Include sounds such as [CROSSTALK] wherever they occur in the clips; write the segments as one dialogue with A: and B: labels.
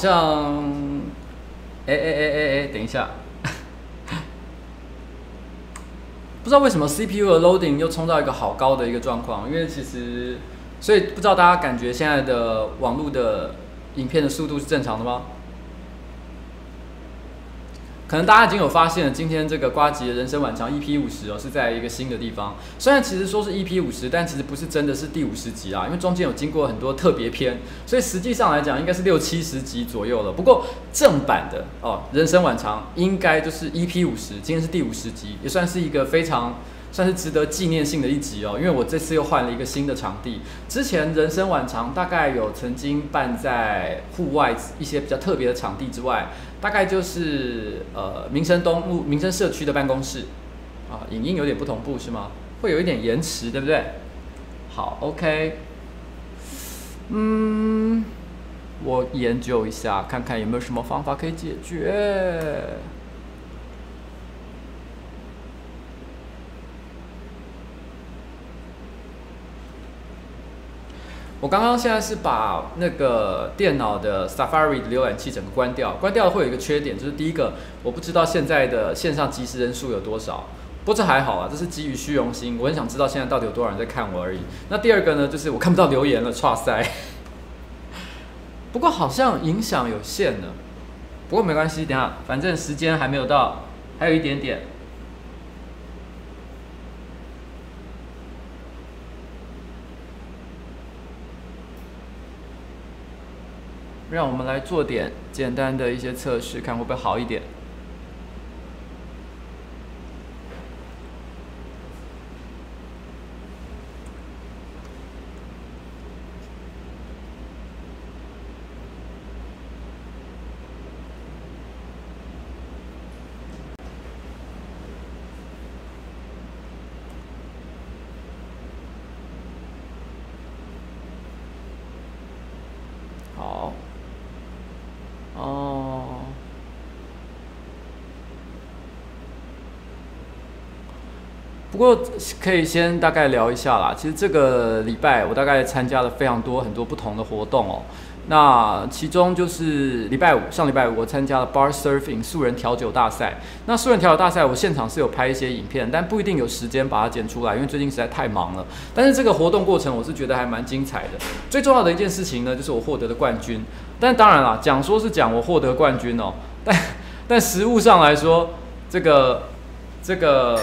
A: 像，哎哎哎哎哎，等一下，[LAUGHS] 不知道为什么 CPU 的 loading 又冲到一个好高的一个状况，因为其实，所以不知道大家感觉现在的网络的影片的速度是正常的吗？可能大家已经有发现了，今天这个瓜吉的人生晚长 EP 五十哦，是在一个新的地方。虽然其实说是 EP 五十，但其实不是真的是第五十集啊，因为中间有经过很多特别篇，所以实际上来讲应该是六七十集左右了。不过正版的哦，人生晚长应该就是 EP 五十，今天是第五十集，也算是一个非常。算是值得纪念性的一集哦，因为我这次又换了一个新的场地。之前人生晚长大概有曾经办在户外一些比较特别的场地之外，大概就是呃民生东路民生社区的办公室啊，影音有点不同步是吗？会有一点延迟，对不对？好，OK，嗯，我研究一下，看看有没有什么方法可以解决。我刚刚现在是把那个电脑的 Safari 的浏览器整个关掉，关掉会有一个缺点，就是第一个我不知道现在的线上即时人数有多少，不过这还好啊，这是基于虚荣心，我很想知道现在到底有多少人在看我而已。那第二个呢，就是我看不到留言了，剉赛。不过好像影响有限呢，不过没关系，等下反正时间还没有到，还有一点点。让我们来做点简单的一些测试，看会不会好一点。不过可以先大概聊一下啦。其实这个礼拜我大概参加了非常多很多不同的活动哦。那其中就是礼拜五，上礼拜五我参加了 Bar Surfing 素人调酒大赛。那素人调酒大赛我现场是有拍一些影片，但不一定有时间把它剪出来，因为最近实在太忙了。但是这个活动过程我是觉得还蛮精彩的。最重要的一件事情呢，就是我获得的冠军。但当然啦，讲说是讲我获得冠军哦，但但实物上来说，这个这个。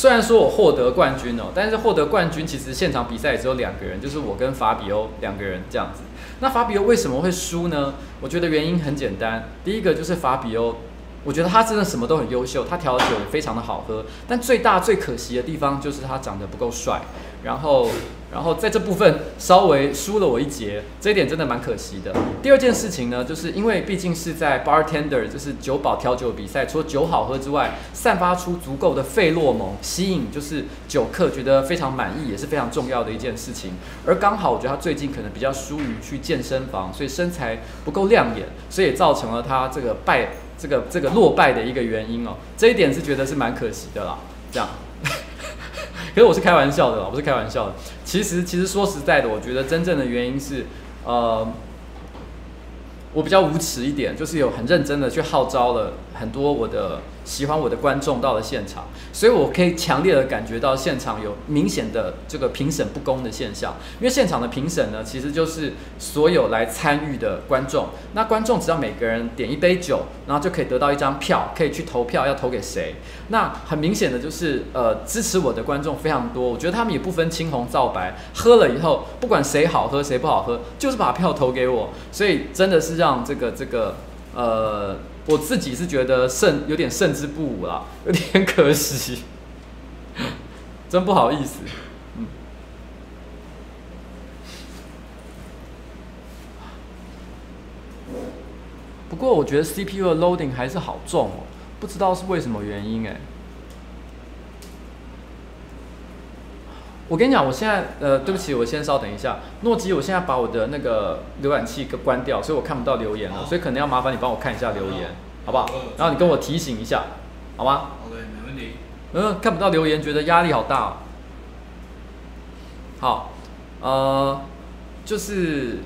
A: 虽然说我获得冠军哦，但是获得冠军其实现场比赛也只有两个人，就是我跟法比欧两个人这样子。那法比欧为什么会输呢？我觉得原因很简单，第一个就是法比欧，我觉得他真的什么都很优秀，他调的酒非常的好喝，但最大最可惜的地方就是他长得不够帅，然后。然后在这部分稍微输了我一截，这一点真的蛮可惜的。第二件事情呢，就是因为毕竟是在 bartender，就是酒保调酒比赛，除了酒好喝之外，散发出足够的费洛蒙，吸引就是酒客觉得非常满意，也是非常重要的一件事情。而刚好我觉得他最近可能比较疏于去健身房，所以身材不够亮眼，所以也造成了他这个败这个这个落败的一个原因哦。这一点是觉得是蛮可惜的啦，这样。可是我是开玩笑的啦，不是开玩笑的。其实，其实说实在的，我觉得真正的原因是，呃，我比较无耻一点，就是有很认真的去号召了很多我的。喜欢我的观众到了现场，所以我可以强烈的感觉到现场有明显的这个评审不公的现象。因为现场的评审呢，其实就是所有来参与的观众。那观众只要每个人点一杯酒，然后就可以得到一张票，可以去投票要投给谁。那很明显的就是，呃，支持我的观众非常多。我觉得他们也不分青红皂白，喝了以后不管谁好喝谁不好喝，就是把票投给我。所以真的是让这个这个呃。我自己是觉得胜有点胜之不武啦，[LAUGHS] 有点可惜，真不好意思。嗯。不过我觉得 CPU 的 loading 还是好重哦，不知道是为什么原因哎。我跟你讲，我现在呃，对不起，我先稍等一下。诺基，我现在把我的那个浏览器给关掉，所以我看不到留言了，所以可能要麻烦你帮我看一下留言，好不好？然后你跟我提醒一下，好吗
B: ？OK，没问题。
A: 嗯，看不到留言，觉得压力好大哦。好，呃，就是。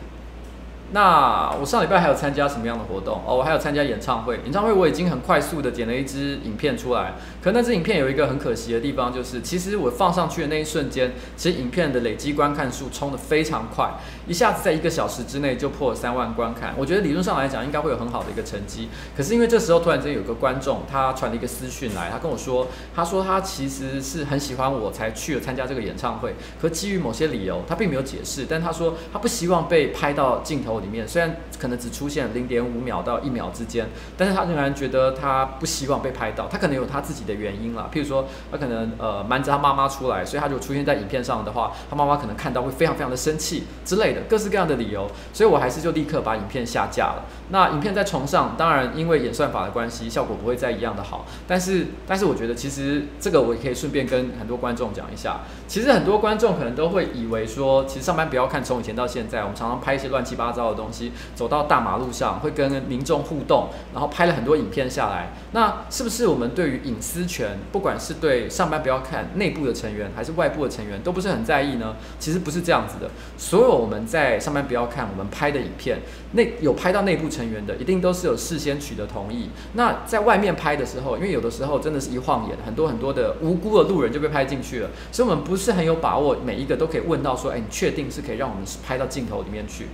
A: 那我上礼拜还有参加什么样的活动？哦，我还有参加演唱会。演唱会我已经很快速的剪了一支影片出来，可那支影片有一个很可惜的地方，就是其实我放上去的那一瞬间，其实影片的累积观看数冲得非常快，一下子在一个小时之内就破了三万观看。我觉得理论上来讲应该会有很好的一个成绩，可是因为这时候突然间有个观众他传了一个私讯来，他跟我说，他说他其实是很喜欢我才去了参加这个演唱会，可基于某些理由，他并没有解释，但他说他不希望被拍到镜头里面，虽然可能只出现零点五秒到一秒之间，但是他仍然觉得他不希望被拍到，他可能有他自己的原因啦，譬如说他可能呃瞒着他妈妈出来，所以他就出现在影片上的话，他妈妈可能看到会非常非常的生气之类的，各式各样的理由，所以我还是就立刻把影片下架了。那影片在重上，当然因为演算法的关系，效果不会再一样的好，但是但是我觉得其实这个我也可以顺便跟很多观众讲一下，其实很多观众可能都会以为说，其实上班不要看从以前到现在，我们常常拍一些乱七八糟的东西。走到大马路上会跟民众互动，然后拍了很多影片下来。那是不是我们对于隐私权，不管是对上班不要看内部的成员，还是外部的成员，都不是很在意呢？其实不是这样子的。所有我们在上班不要看我们拍的影片，内有拍到内部成员的，一定都是有事先取得同意。那在外面拍的时候，因为有的时候真的是一晃眼，很多很多的无辜的路人就被拍进去了，所以我们不是是很有把握，每一个都可以问到说，哎，你确定是可以让我们拍到镜头里面去？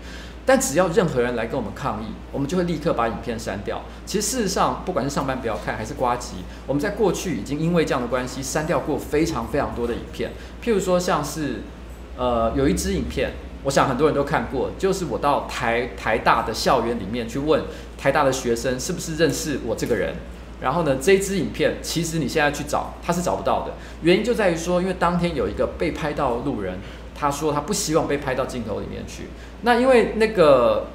A: 但只要任何人来跟我们抗议，我们就会立刻把影片删掉。其实事实上，不管是上班不要看，还是瓜吉，我们在过去已经因为这样的关系删掉过非常非常多的影片。譬如说，像是呃有一支影片，我想很多人都看过，就是我到台台大的校园里面去问台大的学生是不是认识我这个人。然后呢，这支影片其实你现在去找，他是找不到的。原因就在于说，因为当天有一个被拍到的路人。他说他不希望被拍到镜头里面去。那因为那个，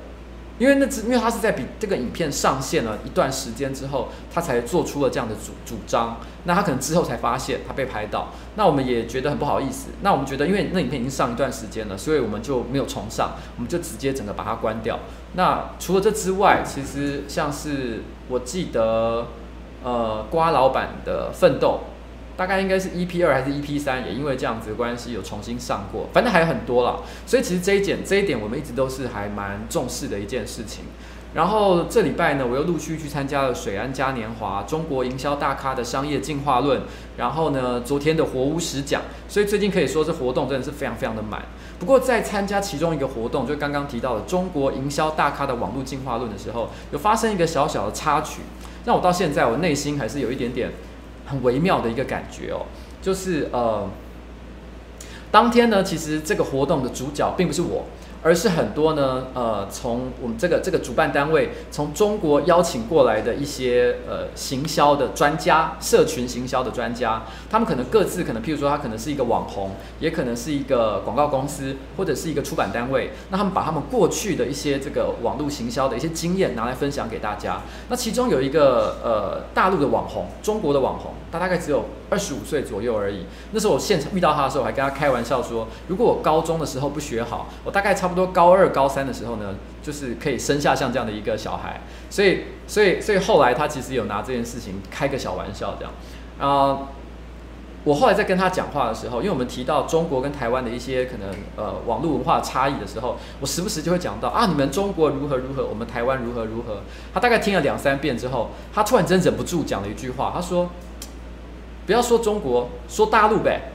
A: 因为那只，因为他是在比这个影片上线了一段时间之后，他才做出了这样的主主张。那他可能之后才发现他被拍到。那我们也觉得很不好意思。那我们觉得，因为那影片已经上一段时间了，所以我们就没有重上，我们就直接整个把它关掉。那除了这之外，其实像是我记得。呃瓜老板的奋斗，大概应该是 EP 二还是 EP 三，也因为这样子的关系有重新上过，反正还有很多啦。所以其实这一点这一点我们一直都是还蛮重视的一件事情。然后这礼拜呢，我又陆续去参加了水安嘉年华、中国营销大咖的商业进化论，然后呢，昨天的活巫师讲，所以最近可以说这活动真的是非常非常的满。不过在参加其中一个活动，就刚刚提到的中国营销大咖的网络进化论的时候，有发生一个小小的插曲，那我到现在我内心还是有一点点很微妙的一个感觉哦，就是呃，当天呢，其实这个活动的主角并不是我。而是很多呢，呃，从我们这个这个主办单位从中国邀请过来的一些呃行销的专家，社群行销的专家，他们可能各自可能，譬如说他可能是一个网红，也可能是一个广告公司，或者是一个出版单位，那他们把他们过去的一些这个网络行销的一些经验拿来分享给大家。那其中有一个呃大陆的网红，中国的网红，他大概只有二十五岁左右而已。那时候我现场遇到他的时候，我还跟他开玩笑说，如果我高中的时候不学好，我大概差不多。高二、高三的时候呢，就是可以生下像这样的一个小孩，所以，所以，所以后来他其实有拿这件事情开个小玩笑，这样。啊、我后来在跟他讲话的时候，因为我们提到中国跟台湾的一些可能呃网络文化差异的时候，我时不时就会讲到啊，你们中国如何如何，我们台湾如何如何。他大概听了两三遍之后，他突然真忍不住讲了一句话，他说：“不要说中国，说大陆呗。”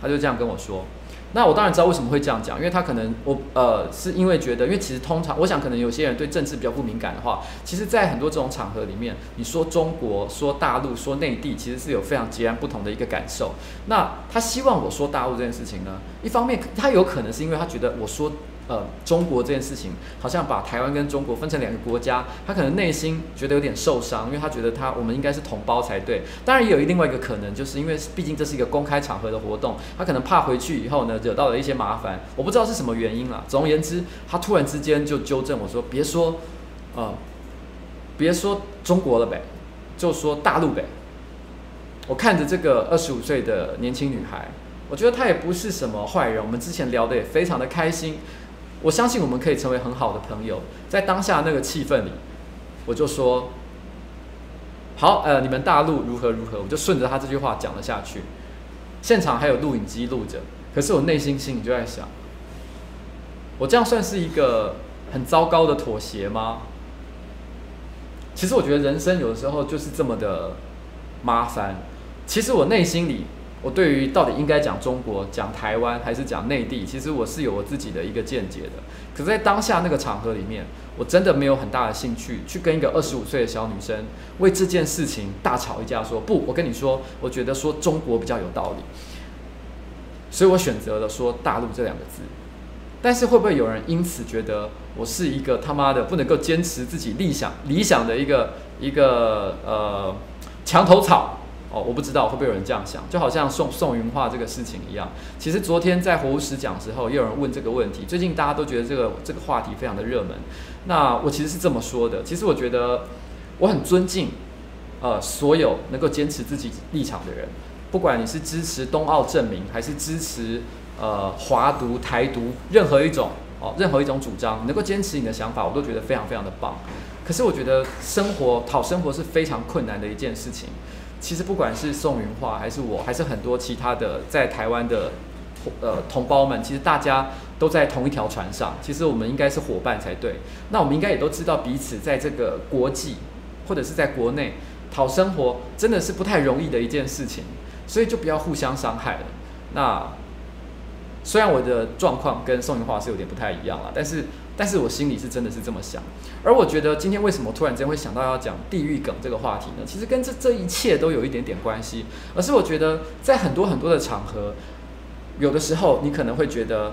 A: 他就这样跟我说。那我当然知道为什么会这样讲，因为他可能我呃是因为觉得，因为其实通常我想可能有些人对政治比较不敏感的话，其实，在很多这种场合里面，你说中国、说大陆、说内地，其实是有非常截然不同的一个感受。那他希望我说大陆这件事情呢，一方面他有可能是因为他觉得我说。呃，中国这件事情好像把台湾跟中国分成两个国家，他可能内心觉得有点受伤，因为他觉得他我们应该是同胞才对。当然也有另外一个可能，就是因为毕竟这是一个公开场合的活动，他可能怕回去以后呢惹到了一些麻烦，我不知道是什么原因啦。总而言之，他突然之间就纠正我说：“别说，呃，别说中国了呗，就说大陆呗。”我看着这个二十五岁的年轻女孩，我觉得她也不是什么坏人，我们之前聊得也非常的开心。我相信我们可以成为很好的朋友。在当下那个气氛里，我就说：“好，呃，你们大陆如何如何。”我就顺着他这句话讲了下去。现场还有录影机录着，可是我内心心里就在想：我这样算是一个很糟糕的妥协吗？其实我觉得人生有的时候就是这么的麻烦。其实我内心里。我对于到底应该讲中国、讲台湾还是讲内地，其实我是有我自己的一个见解的。可在当下那个场合里面，我真的没有很大的兴趣去跟一个二十五岁的小女生为这件事情大吵一架。说不，我跟你说，我觉得说中国比较有道理，所以我选择了说大陆这两个字。但是会不会有人因此觉得我是一个他妈的不能够坚持自己理想理想的一个一个呃墙头草？哦，我不知道会不会有人这样想，就好像宋宋云化这个事情一样。其实昨天在活巫师讲的时候，也有人问这个问题。最近大家都觉得这个这个话题非常的热门。那我其实是这么说的，其实我觉得我很尊敬呃所有能够坚持自己立场的人，不管你是支持冬奥证明，还是支持呃华独台独，任何一种哦任何一种主张，能够坚持你的想法，我都觉得非常非常的棒。可是我觉得生活讨生活是非常困难的一件事情。其实不管是宋云化，还是我，还是很多其他的在台湾的呃同胞们，其实大家都在同一条船上。其实我们应该是伙伴才对。那我们应该也都知道彼此在这个国际或者是在国内讨生活，真的是不太容易的一件事情。所以就不要互相伤害了。那虽然我的状况跟宋云化是有点不太一样了，但是。但是我心里是真的是这么想，而我觉得今天为什么突然间会想到要讲地狱梗这个话题呢？其实跟这这一切都有一点点关系，而是我觉得在很多很多的场合，有的时候你可能会觉得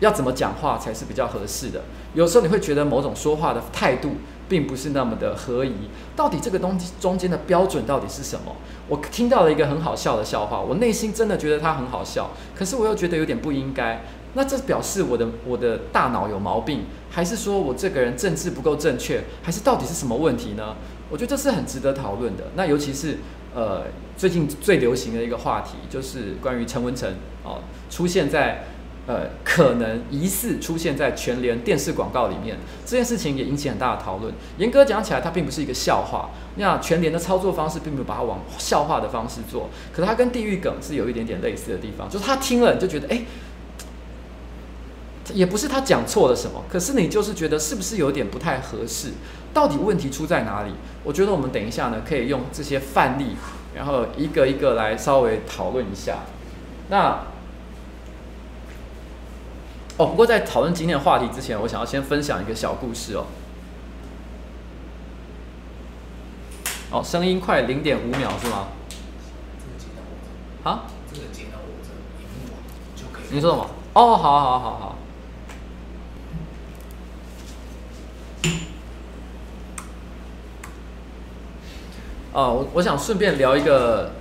A: 要怎么讲话才是比较合适的，有时候你会觉得某种说话的态度并不是那么的合宜，到底这个东西中间的标准到底是什么？我听到了一个很好笑的笑话，我内心真的觉得它很好笑，可是我又觉得有点不应该。那这表示我的我的大脑有毛病，还是说我这个人政治不够正确，还是到底是什么问题呢？我觉得这是很值得讨论的。那尤其是呃最近最流行的一个话题，就是关于陈文成哦出现在呃，可能疑似出现在全联电视广告里面，这件事情也引起很大的讨论。严格讲起来，它并不是一个笑话。那全联的操作方式并没有把它往笑话的方式做，可是它跟地狱梗是有一点点类似的地方，就是他听了你就觉得，哎，也不是他讲错了什么，可是你就是觉得是不是有点不太合适？到底问题出在哪里？我觉得我们等一下呢，可以用这些范例，然后一个一个来稍微讨论一下。那。哦，不过在讨论今天的话题之前，我想要先分享一个小故事哦。哦，声音快零点五秒是吗？啊？这个接到我这萤幕就可以。你说什么？哦，好好好好好。哦，我我想顺便聊一个。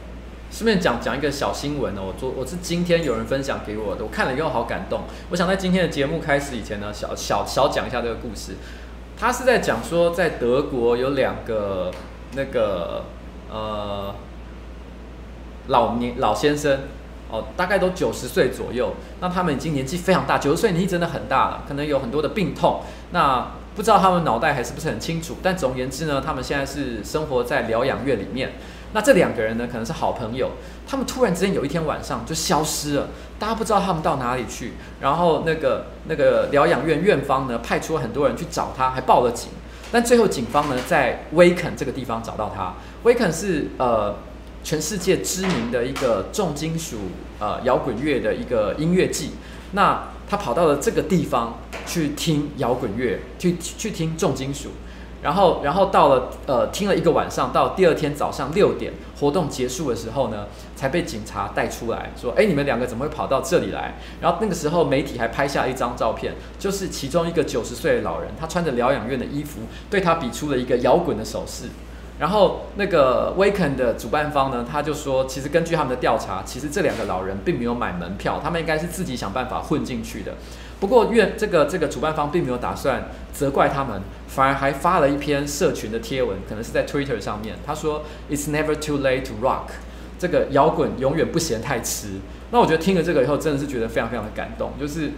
A: 顺便讲讲一个小新闻哦，我昨我是今天有人分享给我的，我看了以后好感动。我想在今天的节目开始以前呢，小小小讲一下这个故事。他是在讲说，在德国有两个那个呃老年老先生哦，大概都九十岁左右，那他们已经年纪非常大，九十岁年纪真的很大了，可能有很多的病痛。那不知道他们脑袋还是不是很清楚，但总而言之呢，他们现在是生活在疗养院里面。那这两个人呢，可能是好朋友。他们突然之间有一天晚上就消失了，大家不知道他们到哪里去。然后那个那个疗养院院方呢，派出很多人去找他，还报了警。但最后警方呢，在威肯这个地方找到他。威肯是呃全世界知名的一个重金属呃摇滚乐的一个音乐季。那他跑到了这个地方去听摇滚乐，去去听重金属。然后，然后到了呃，听了一个晚上，到第二天早上六点活动结束的时候呢，才被警察带出来说：“哎，你们两个怎么会跑到这里来？”然后那个时候媒体还拍下一张照片，就是其中一个九十岁的老人，他穿着疗养院的衣服，对他比出了一个摇滚的手势。然后那个 Waken 的主办方呢，他就说，其实根据他们的调查，其实这两个老人并没有买门票，他们应该是自己想办法混进去的。不过院这个这个主办方并没有打算责怪他们，反而还发了一篇社群的贴文，可能是在 Twitter 上面。他说：“It's never too late to rock。”这个摇滚永远不嫌太迟。那我觉得听了这个以后，真的是觉得非常非常的感动，就是。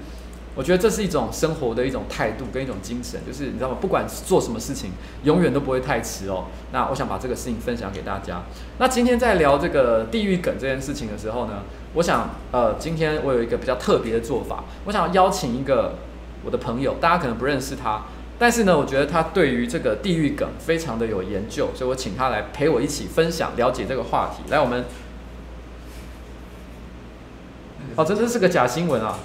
A: 我觉得这是一种生活的一种态度跟一种精神，就是你知道吗？不管做什么事情，永远都不会太迟哦。那我想把这个事情分享给大家。那今天在聊这个地狱梗这件事情的时候呢，我想呃，今天我有一个比较特别的做法，我想邀请一个我的朋友，大家可能不认识他，但是呢，我觉得他对于这个地狱梗非常的有研究，所以我请他来陪我一起分享了解这个话题。来，我们，哦，这真是个假新闻啊！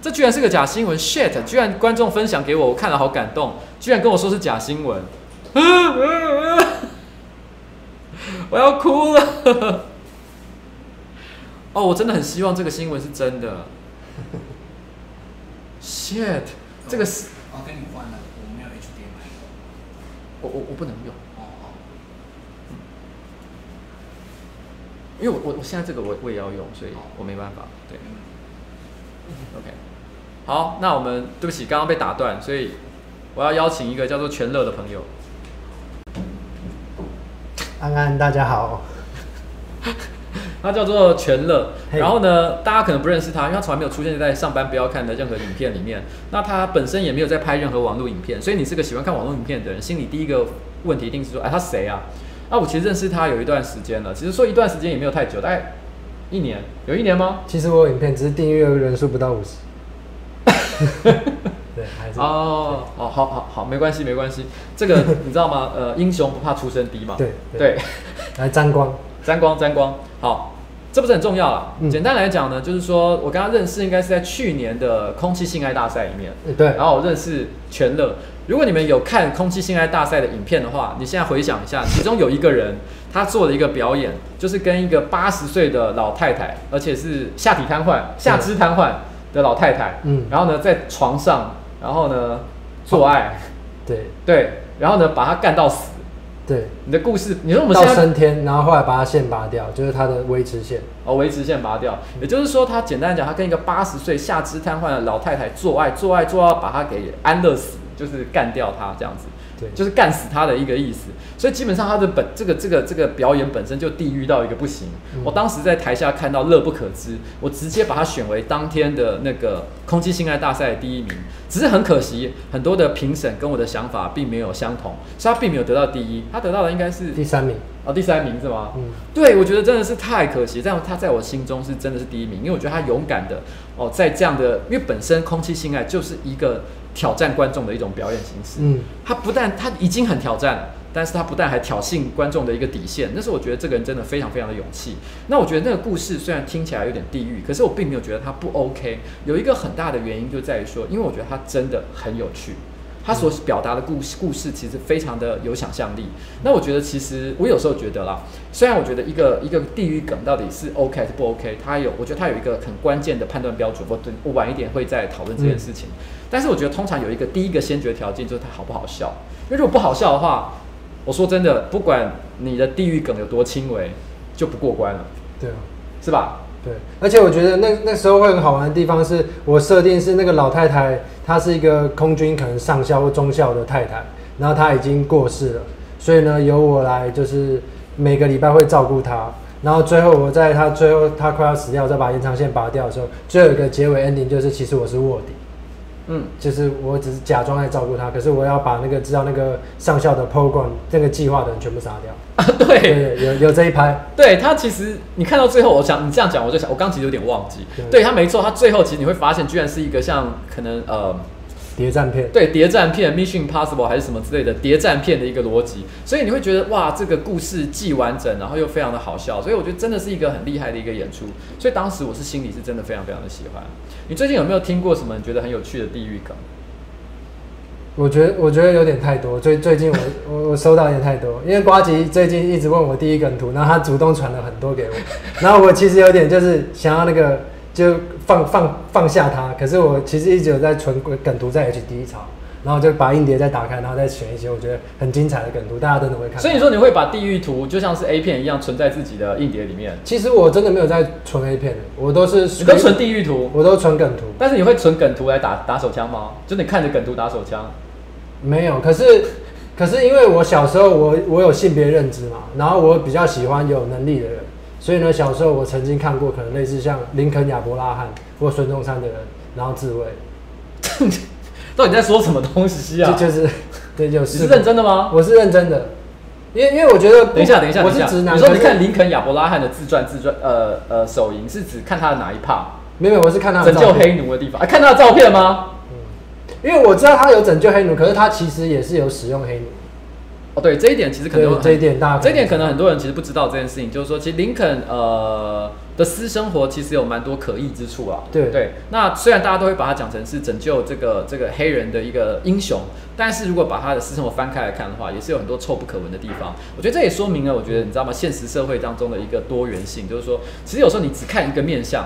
A: 这居然是个假新闻，shit！居然观众分享给我，我看了好感动，居然跟我说是假新闻，[LAUGHS] 我要哭了。[LAUGHS] 哦，我真的很希望这个新闻是真的。shit！这个是……我跟你换了，我没有 HDMI。我我我不能用。哦哦。因为我我我现在这个我我也要用，所以我没办法。对。OK。好，那我们对不起，刚刚被打断，所以我要邀请一个叫做全乐的朋友。
B: 安安，大家好。
A: 他叫做全乐，然后呢，大家可能不认识他，因为他从来没有出现在上班不要看的任何影片里面。那他本身也没有在拍任何网络影片，所以你是个喜欢看网络影片的人，心里第一个问题一定是说，哎，他谁啊？那我其实认识他有一段时间了，其实说一段时间也没有太久，大概一年，有一年吗？
B: 其实我有影片，只是订阅人数不到五十。对，还是
A: 哦哦，好好好，没关系没关系。这个 [LAUGHS] 你知道吗？呃，英雄不怕出身低嘛。对对，对，
B: 来沾光，[LAUGHS]
A: 沾光沾光。好，这不是很重要啦。嗯、简单来讲呢，就是说我跟他认识应该是在去年的空气性爱大赛里面。
B: 对，
A: 然后我认识全乐。如果你们有看空气性爱大赛的影片的话，你现在回想一下，其中有一个人他做了一个表演，就是跟一个八十岁的老太太，而且是下体瘫痪、下肢瘫痪。的老太太，嗯，然后呢，在床上，然后呢，做爱，
B: 对。
A: 对，然后呢，把他干到死，
B: 对，
A: 你的故事，你说我们
B: 到升天，然后后来把他线拔掉，就是他的维持线，
A: 哦，维持线拔掉，也就是说，他简单讲，他跟一个八十岁下肢瘫痪的老太太做爱，做爱做到把他给安乐死，就是干掉他这样子。
B: 对，
A: 就是干死他的一个意思，所以基本上他的本这个这个这个表演本身就地狱到一个不行。嗯、我当时在台下看到乐不可支，我直接把他选为当天的那个空气性爱大赛的第一名。只是很可惜，很多的评审跟我的想法并没有相同，所以他并没有得到第一，他得到的应该是
B: 第三名。
A: 哦，第三名是吗？
B: 嗯，
A: 对，我觉得真的是太可惜，这样他在我心中是真的是第一名，因为我觉得他勇敢的哦，在这样的，因为本身空气性爱就是一个。挑战观众的一种表演形式，
B: 嗯，
A: 他不但他已经很挑战了，但是他不但还挑衅观众的一个底线，那是我觉得这个人真的非常非常的勇气。那我觉得那个故事虽然听起来有点地狱，可是我并没有觉得他不 OK。有一个很大的原因就在于说，因为我觉得他真的很有趣。他所表达的故事故事其实非常的有想象力。那我觉得其实我有时候觉得啦，虽然我觉得一个一个地域梗到底是 OK 还是不 OK，它有我觉得它有一个很关键的判断标准。我等我晚一点会再讨论这件事情。但是我觉得通常有一个第一个先决条件就是它好不好笑。因为如果不好笑的话，我说真的，不管你的地域梗有多轻微，就不过关了。
B: 对啊，
A: 是吧？
B: 对，而且我觉得那那时候会很好玩的地方是，我设定是那个老太太，她是一个空军可能上校或中校的太太，然后她已经过世了，所以呢由我来就是每个礼拜会照顾她，然后最后我在她最后她快要死掉，再把延长线拔掉的时候，最后一个结尾 ending 就是其实我是卧底。嗯，就是我只是假装在照顾他，可是我要把那个知道那个上校的 program 这个计划的人全部杀掉啊！
A: 对，
B: 对，有有这一拍。
A: 对他其实你看到最后，我想你这样讲，我就想我刚其实有点忘记。对，对他没错，他最后其实你会发现，居然是一个像可能呃。谍战片，对谍战片，Mission Impossible 还是什么之类的谍战片的一个逻辑，所以你会觉得哇，这个故事既完整，然后又非常的好笑，所以我觉得真的是一个很厉害的一个演出。所以当时我是心里是真的非常非常的喜欢。你最近有没有听过什么你觉得很有趣的地狱梗？
B: 我觉得我觉得有点太多，最最近我我我收到有点太多，因为瓜吉最近一直问我第一梗图，然后他主动传了很多给我，然后我其实有点就是想要那个。就放放放下它，可是我其实一直有在存梗图在 HD 槽，然后就把硬碟再打开，然后再选一些我觉得很精彩的梗图，大家真的会看。
A: 所以你说你会把地狱图就像是 A 片一样存在自己的硬碟里面？
B: 其实我真的没有在存 A 片的，我都是
A: 你都存地狱图，
B: 我都存梗图。
A: 但是你会存梗图来打打手枪吗？就你看着梗图打手枪？
B: 没有，可是可是因为我小时候我我有性别认知嘛，然后我比较喜欢有能力的人。所以呢，小时候我曾经看过可能类似像林肯亚伯拉罕或孙中山的人，然后自慰。[LAUGHS]
A: 到底在说什么东西啊？
B: 就 [LAUGHS] 就是，对，就是。
A: 你是认真的吗？
B: 我是认真的，因为因为我觉得，
A: 等一下，等一下，
B: 我是直男。
A: 你说你看林肯亚伯拉罕的自传自传，呃呃，手淫是指看他的哪一 part？
B: 没有，我是看他的
A: 拯救黑奴的地方。啊，看他的照片吗？
B: 嗯，因为我知道他有拯救黑奴，可是他其实也是有使用黑奴。
A: 哦，对，这一点其实可能
B: 这一点大，
A: 这一点可能很多人其实不知道这件事情，就是说，其实林肯呃的私生活其实有蛮多可疑之处啊。
B: 对
A: 对，那虽然大家都会把它讲成是拯救这个这个黑人的一个英雄，但是如果把他的私生活翻开来看的话，也是有很多臭不可闻的地方。我觉得这也说明了，我觉得你知道吗？现实社会当中的一个多元性，就是说，其实有时候你只看一个面相。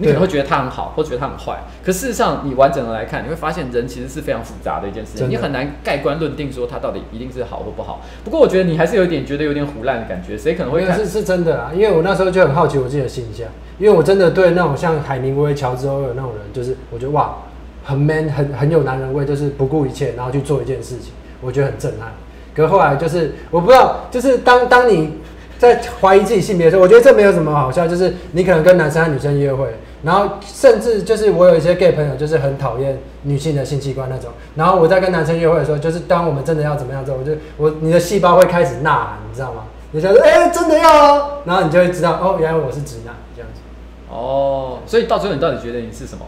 A: 你可能会觉得他很好，或觉得他很坏，可事实上你完整的来看，你会发现人其实是非常复杂的一件事情，你很难盖棺论定说他到底一定是好或不好。不过我觉得你还是有点觉得有点胡烂的感觉，谁可能会看？
B: 是是真的啊，因为我那时候就很好奇我自己的形象，因为我真的对那种像海明威、乔治欧尔那种人，就是我觉得哇，很 man，很很有男人味，就是不顾一切然后去做一件事情，我觉得很震撼。可是后来就是我不知道，就是当当你在怀疑自己性别的时候，我觉得这没有什么好笑，就是你可能跟男生和女生约会。然后甚至就是我有一些 gay 朋友，就是很讨厌女性的性器官那种。然后我在跟男生约会的时候，就是当我们真的要怎么样之后，我就我你的细胞会开始呐喊，你知道吗？你就说哎，真的要哦，然后你就会知道哦，原来我是直男这样子。
A: 哦，所以到最后你到底觉得你是什么？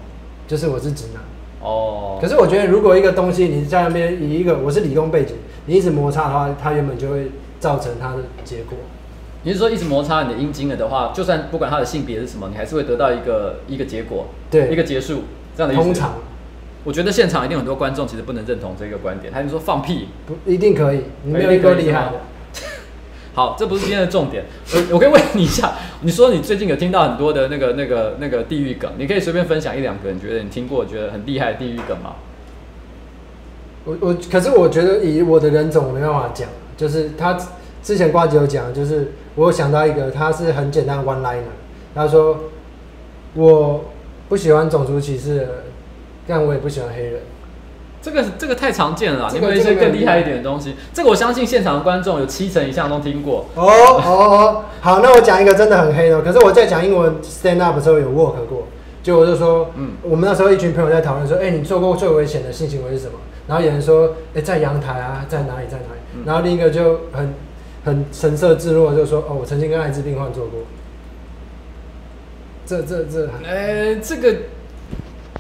B: 就是我是直男。
A: 哦。
B: 可是我觉得如果一个东西你在那边以一个我是理工背景，你一直摩擦的话，它原本就会造成它的结果。
A: 你是说一直摩擦你的阴茎了的话，就算不管他的性别是什么，你还是会得到一个一个结果，
B: 对，
A: 一个结束这样的意思。
B: 通常，
A: 我觉得现场一定很多观众其实不能认同这个观点，他就说放屁，
B: 不一定可以，你没有一个厉害的。[LAUGHS]
A: 好，这不是今天的重点。我我可以问你一下，你说你最近有听到很多的那个那个那个地狱梗，你可以随便分享一两个，你觉得你听过觉得很厉害的地狱梗吗？
B: 我我可是我觉得以我的人种我没办法讲，就是他。之前瓜子有讲，就是我有想到一个，他是很简单的 one liner。他说：“我不喜欢种族歧视，但我也不喜欢黑人。”
A: 这个这个太常见了啦，
B: 这个、
A: 你们有一些更厉害一点的东西，这个我相信现场的观众有七成以上都听过。
B: 哦哦哦，好，那我讲一个真的很黑的，可是我在讲英文 stand up 的时候有 work 过，就我就说，嗯，我们那时候一群朋友在讨论说，哎、欸，你做过最危险的性行为是什么？然后有人说，哎、欸，在阳台啊，在哪里，在哪里？嗯、然后另一个就很很神色自若，就说，哦，我曾经跟艾滋病患做过。这这这，
A: 哎、欸，这个。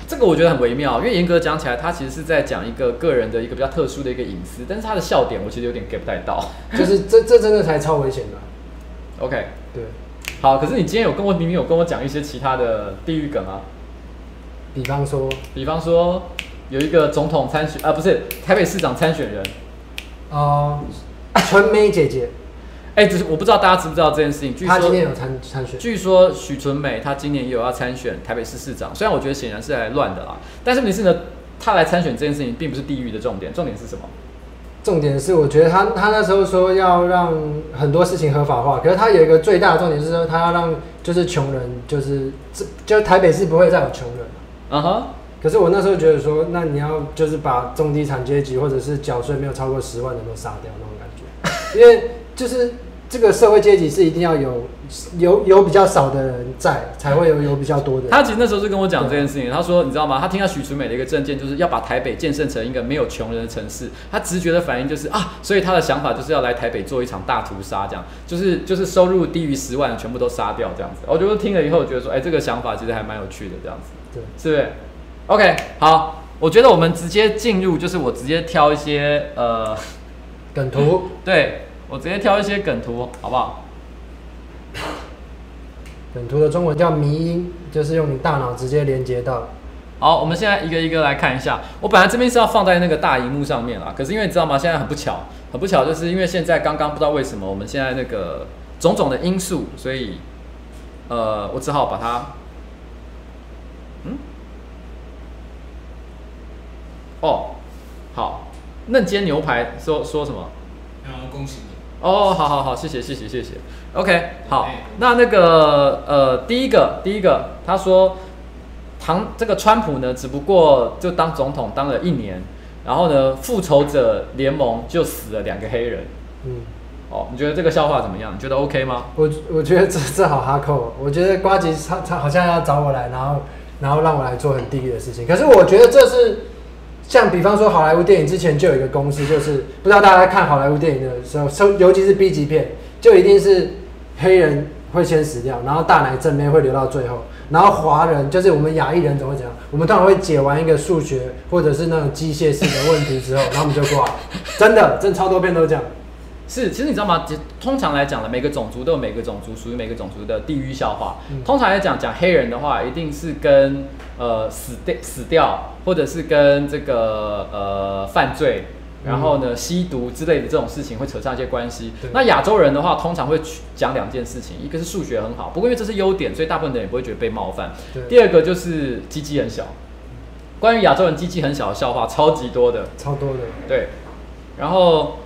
A: 这个我觉得很微妙，因为严格讲起来，他其实是在讲一个个人的一个比较特殊的一个隐私，但是他的笑点我其实有点 get 不太到，
B: 就是这这真的才超危险的。[LAUGHS]
A: OK，
B: 对，
A: 好，可是你今天有跟我明明有跟我讲一些其他的地域梗啊，
B: 比方说，
A: 比方说有一个总统参选啊，不是台北市长参选人，
B: 哦、呃，[LAUGHS] 春梅姐姐。
A: 哎，只是我不知道大家知不知道这件事情。据说
B: 他今年有参参选。据
A: 说许纯美她今年也有要参选台北市市长，虽然我觉得显然是来乱的啦，但是问题是呢，她来参选这件事情并不是地狱的重点，重点是什么？
B: 重点是我觉得他他那时候说要让很多事情合法化，可是他有一个最大的重点是说他要让就是穷人就是这就台北市不会再有穷人。
A: 嗯哼。
B: 可是我那时候觉得说，那你要就是把中低产阶级或者是缴税没有超过十万的都杀掉因为。就是这个社会阶级是一定要有有有比较少的人在，才会有有比较多的人。
A: 他其实那时候是跟我讲这件事情，他说你知道吗？他听到许淑美的一个政见，就是要把台北建设成一个没有穷人的城市。他直觉的反应就是啊，所以他的想法就是要来台北做一场大屠杀，这样就是就是收入低于十万的全部都杀掉这样子。我觉得听了以后觉得说，哎，这个想法其实还蛮有趣的这样子，
B: 对，
A: 是不是？OK，好，我觉得我们直接进入，就是我直接挑一些呃
B: 梗图，
A: 对。我直接挑一些梗图，好不好？
B: 梗图的中文叫迷音，就是用你大脑直接连接到。
A: 好，我们现在一个一个来看一下。我本来这边是要放在那个大荧幕上面啦，可是因为你知道吗？现在很不巧，很不巧，就是因为现在刚刚不知道为什么，我们现在那个种种的因素，所以呃，我只好把它，嗯，哦，好，嫩煎牛排说说什么？
C: 要恭喜你。
A: 哦，好好好，谢谢谢谢谢谢，OK，好，那那个呃，第一个第一个，他说，唐这个川普呢，只不过就当总统当了一年，然后呢，复仇者联盟就死了两个黑人，嗯，哦，你觉得这个笑话怎么样？你觉得 OK 吗？
B: 我我觉得这这好哈扣，我觉得瓜吉他他好像要找我来，然后然后让我来做很地狱的事情，可是我觉得这是。像比方说好莱坞电影之前就有一个公式，就是不知道大家看好莱坞电影的时候，尤其是 B 级片，就一定是黑人会先死掉，然后大奶正面会留到最后，然后华人就是我们亚裔人总会讲？我们通常会解完一个数学或者是那种机械式的问题之后，然后我们就挂。真的，真超多片都这样。
A: 是，其实你知道吗？通常来讲的，每个种族都有每个种族属于每个种族的地域笑话。嗯、通常来讲，讲黑人的话，一定是跟呃死掉死掉。或者是跟这个呃犯罪，然后呢吸毒之类的这种事情会扯上一些关系。对那亚洲人的话，通常会讲两件事情，一个是数学很好，不过因为这是优点，所以大部分人也不会觉得被冒犯。第二个就是鸡鸡很小，关于亚洲人鸡鸡很小的笑话超级多的，
B: 超多的。
A: 对，然后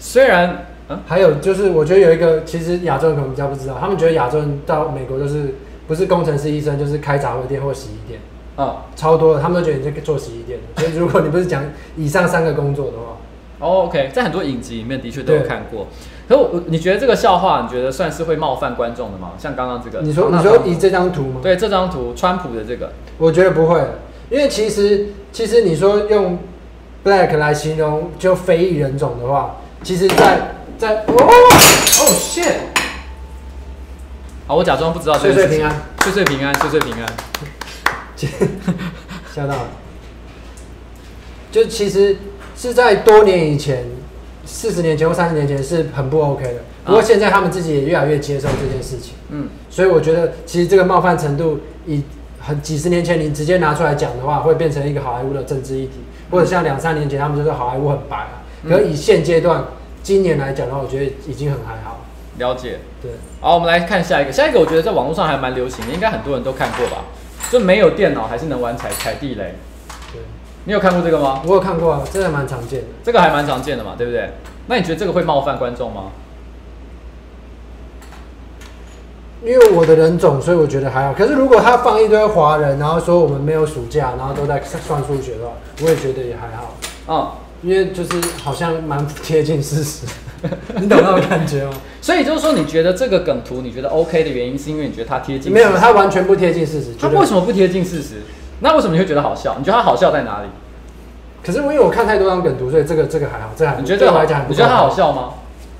A: 虽然嗯，
B: 还有就是我觉得有一个，其实亚洲人可能比较不知道，他们觉得亚洲人到美国就是不是工程师、医生，就是开杂货店或洗衣店。啊，超多的，他们都觉得你在做洗衣店。所以如果你不是讲以上三个工作的话，
A: 哦，OK，在很多影集里面的确都有看过。可我，你觉得这个笑话，你觉得算是会冒犯观众的吗？像刚刚这个，
B: 你说你说以这张图吗？
A: 对，这张图，川普的这个，
B: 我觉得不会，因为其实其实你说用 black 来形容就非裔人种的话，其实在在哦哦 shit，
A: 好，我假装不知道，
B: 岁岁平安，
A: 岁岁平安，岁岁平安。[LAUGHS]
B: 吓到了，就其实是在多年以前，四十年前或三十年前是很不 OK 的。不过现在他们自己也越来越接受这件事情。嗯，所以我觉得其实这个冒犯程度，以很几十年前你直接拿出来讲的话，会变成一个好莱坞的政治议题，或者像两三年前他们就说好莱坞很白啊。可是以现阶段今年来讲的话，我觉得已经很还好。
A: 了解，
B: 对。
A: 好，我们来看下一个，下一个我觉得在网络上还蛮流行的，应该很多人都看过吧。就没有电脑还是能玩踩踩地雷？对，你有看过这个吗？
B: 我有看过啊，这个蛮常见的。
A: 这个还蛮常见的嘛，对不对？那你觉得这个会冒犯观众吗？
B: 因为我的人种，所以我觉得还好。可是如果他放一堆华人，然后说我们没有暑假，然后都在算数学的话，我也觉得也还好。
A: 哦，
B: 因为就是好像蛮贴近事实，[LAUGHS] 你懂那种感觉吗？
A: 所以就是说，你觉得这个梗图你觉得 OK 的原因，是因为你觉得它贴近？
B: 没有，它完全不贴近事实。
A: 它为什么不贴近事实？那为什么你会觉得好笑？你觉得它好笑在哪里？
B: 可是因为我看太多张梗图，所以这个这个还好，这还
A: 你觉得这个好？你觉得它好笑吗？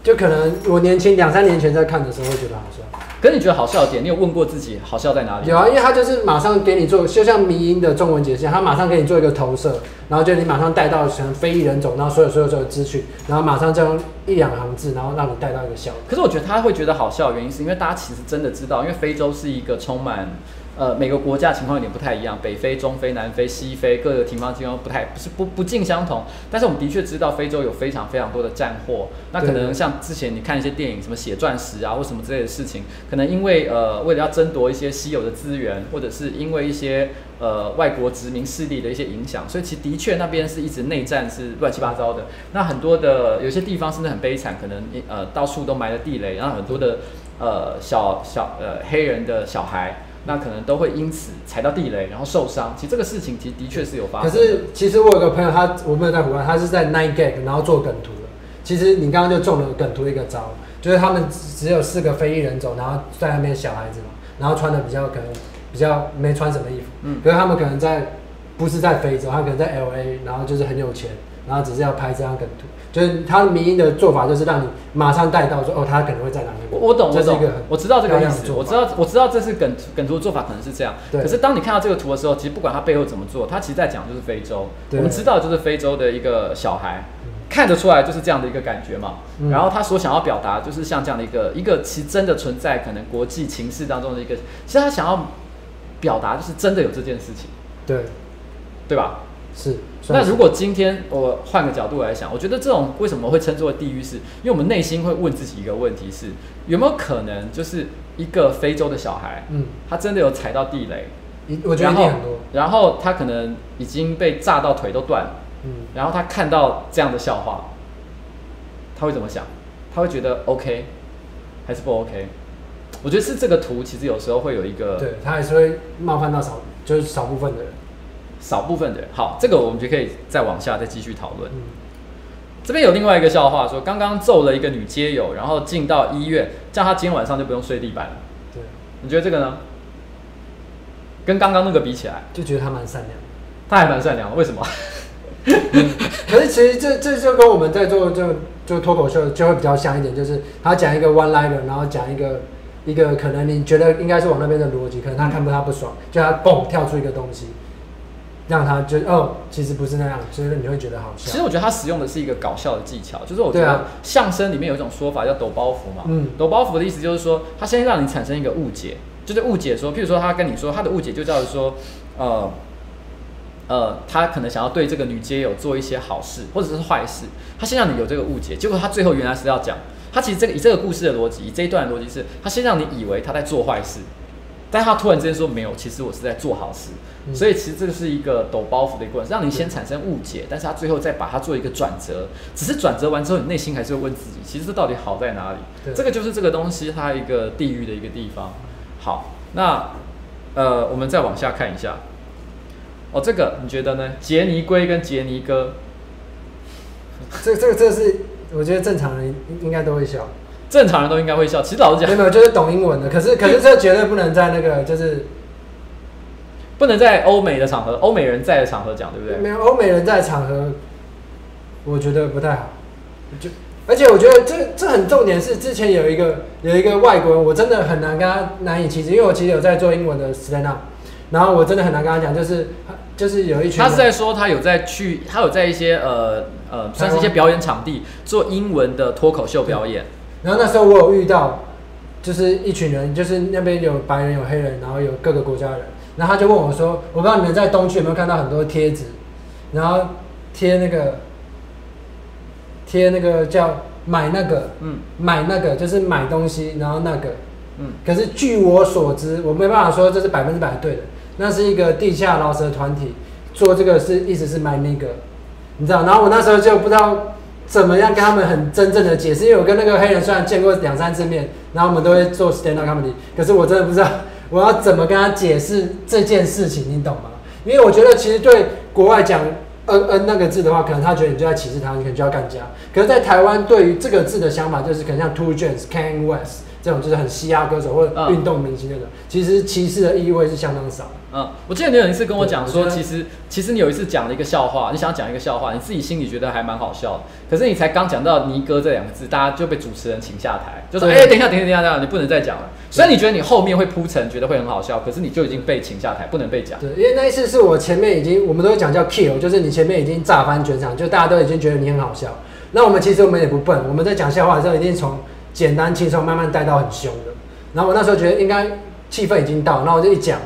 B: 就可能我年轻两三年前在看的时候会觉得好笑。
A: 可是你觉得好笑的点，你有问过自己好笑在哪里？
B: 有啊，因为他就是马上给你做，就像迷因的中文解析，他马上给你做一个投射，然后就你马上带到成非裔人种，然后所有所有所有资讯，然后马上再用一两行字，然后让你带到一个笑。
A: 可是我觉得他会觉得好笑的原因，是因为大家其实真的知道，因为非洲是一个充满。呃，每个国家情况有点不太一样，北非、中非、南非、西非各个地方情况不太不是不不尽相同。但是我们的确知道非洲有非常非常多的战祸。那可能像之前你看一些电影，什么血钻石啊或什么之类的事情，可能因为呃为了要争夺一些稀有的资源，或者是因为一些呃外国殖民势力的一些影响，所以其实的确那边是一直内战是乱七八糟的。那很多的有些地方甚至很悲惨，可能呃到处都埋了地雷，然后很多的呃小小呃黑人的小孩。那可能都会因此踩到地雷，然后受伤。其实这个事情其实的确是有发生。
B: 可是其实我有个朋友，他我没有在国外，他是在 Nine Gag，然后做梗图的。其实你刚刚就中了梗图一个招，就是他们只有四个非裔人种，然后在那边小孩子嘛，然后穿的比较可能比较没穿什么衣服。嗯。可是他们可能在不是在非洲，他可能在 LA，然后就是很有钱，然后只是要拍这张梗图。就是他迷因的做法，就是让你马上带到说，哦，他可能会在哪里。
A: 我我懂，我懂，我知道这个意思，我知道我知道这是梗梗图的做法，可能是这样。对。可是当你看到这个图的时候，其实不管他背后怎么做，他其实在讲就是非洲。对。我们知道就是非洲的一个小孩，看得出来就是这样的一个感觉嘛。嗯。然后他所想要表达就是像这样的一个一个其实真的存在可能国际情势当中的一个，其实他想要表达就是真的有这件事情。对。对吧？是。那如果今天我换个角度来想，我觉得这种为什么会称之为地狱式？因为我们内心会问自己一个问题是：有没有可能就是一个非洲的小孩，嗯，他真的有踩到地雷？
B: 我觉得很多。
A: 然后他可能已经被炸到腿都断了，嗯，然后他看到这样的笑话，他会怎么想？他会觉得 OK 还是不 OK？我觉得是这个图其实有时候会有一个，
B: 对，他还是会冒犯到少，就是少部分的人。
A: 少部分的人，好，这个我们就可以再往下再继续讨论。嗯、这边有另外一个笑话，说刚刚揍了一个女街友，然后进到医院，这样他今天晚上就不用睡地板了。对，你觉得这个呢？跟刚刚那个比起来，
B: 就觉得他蛮善良。
A: 他还蛮善良的，为什么？
B: 嗯、可是其实这这就跟我们在做就就脱口秀就会比较像一点，就是他讲一个 one liner，然后讲一个一个可能你觉得应该是往那边的逻辑，可能他看不他不爽，就他蹦跳出一个东西。让他觉得哦，其实不是那样，所以你会觉得好笑。
A: 其实我觉得他使用的是一个搞笑的技巧，就是我觉得相声里面有一种说法叫抖包袱嘛。嗯，抖包袱的意思就是说，他先让你产生一个误解，就是误解说，譬如说他跟你说他的误解就叫做说，呃，呃，他可能想要对这个女街友做一些好事或者是坏事，他先让你有这个误解，结果他最后原来是要讲，他其实这个以这个故事的逻辑，以这一段的逻辑是，他先让你以为他在做坏事。但他突然之间说没有，其实我是在做好事，嗯、所以其实这个是一个抖包袱的一个过程，让你先产生误解，但是他最后再把它做一个转折，只是转折完之后，你内心还是会问自己，其实这到底好在哪里？这个就是这个东西它一个地狱的一个地方。好，那呃，我们再往下看一下，哦，这个你觉得呢？杰尼龟跟杰尼哥，
B: 这个、这个这个是我觉得正常人应该都会笑。
A: 正常人都应该会笑。其实老实讲，
B: 没有，就是懂英文的。可是，可是这绝对不能在那个，就是
A: 不能在欧美的场合，欧美人在的场合讲，对不对？
B: 没有，欧美人在的场合，我觉得不太好。就而且我觉得这这很重点是，之前有一个有一个外国人，我真的很难跟他难以启齿，因为我其实有在做英文的 stand up，然后我真的很难跟他讲，就是就是有一群，
A: 他是在说他有在去，他有在一些呃呃，算是一些表演场地做英文的脱口秀表演。
B: 然后那时候我有遇到，就是一群人，就是那边有白人有黑人，然后有各个国家的人。然后他就问我说：“我不知道你们在东区有没有看到很多贴纸，然后贴那个贴那个叫买那个，嗯，买那个就是买东西，然后那个，嗯。可是据我所知，我没办法说这是百分之百对的。那是一个地下饶舌团体做这个是一直是买那个，你知道？然后我那时候就不知道。怎么样跟他们很真正的解释？因为我跟那个黑人虽然见过两三次面，然后我们都会做 stand up comedy，可是我真的不知道我要怎么跟他解释这件事情，你懂吗？因为我觉得其实对国外讲嗯嗯那个字的话，可能他觉得你就在歧视他，你可能就要干架。可是，在台湾对于这个字的想法，就是可能像 Two Chainz、Kanye West 这种就是很嘻哈歌手或者运动明星那种，嗯、其实歧视的意味是相当少。
A: 嗯，我记得你有一次跟我讲说，其实其实你有一次讲了一个笑话，你想讲一个笑话，你自己心里觉得还蛮好笑的。可是你才刚讲到尼哥这两个字，大家就被主持人请下台，就说：“哎、欸，等一下，等一下，等一下，等一下，你不能再讲了。”所以你觉得你后面会铺陈，觉得会很好笑，可是你就已经被请下台，不能被讲。
B: 对，因为那一次是我前面已经，我们都会讲叫 kill，就是你前面已经炸翻全场，就大家都已经觉得你很好笑。那我们其实我们也不笨，我们在讲笑话的时候，一定从简单轻松慢慢带到很凶的。然后我那时候觉得应该气氛已经到，然后我就一讲。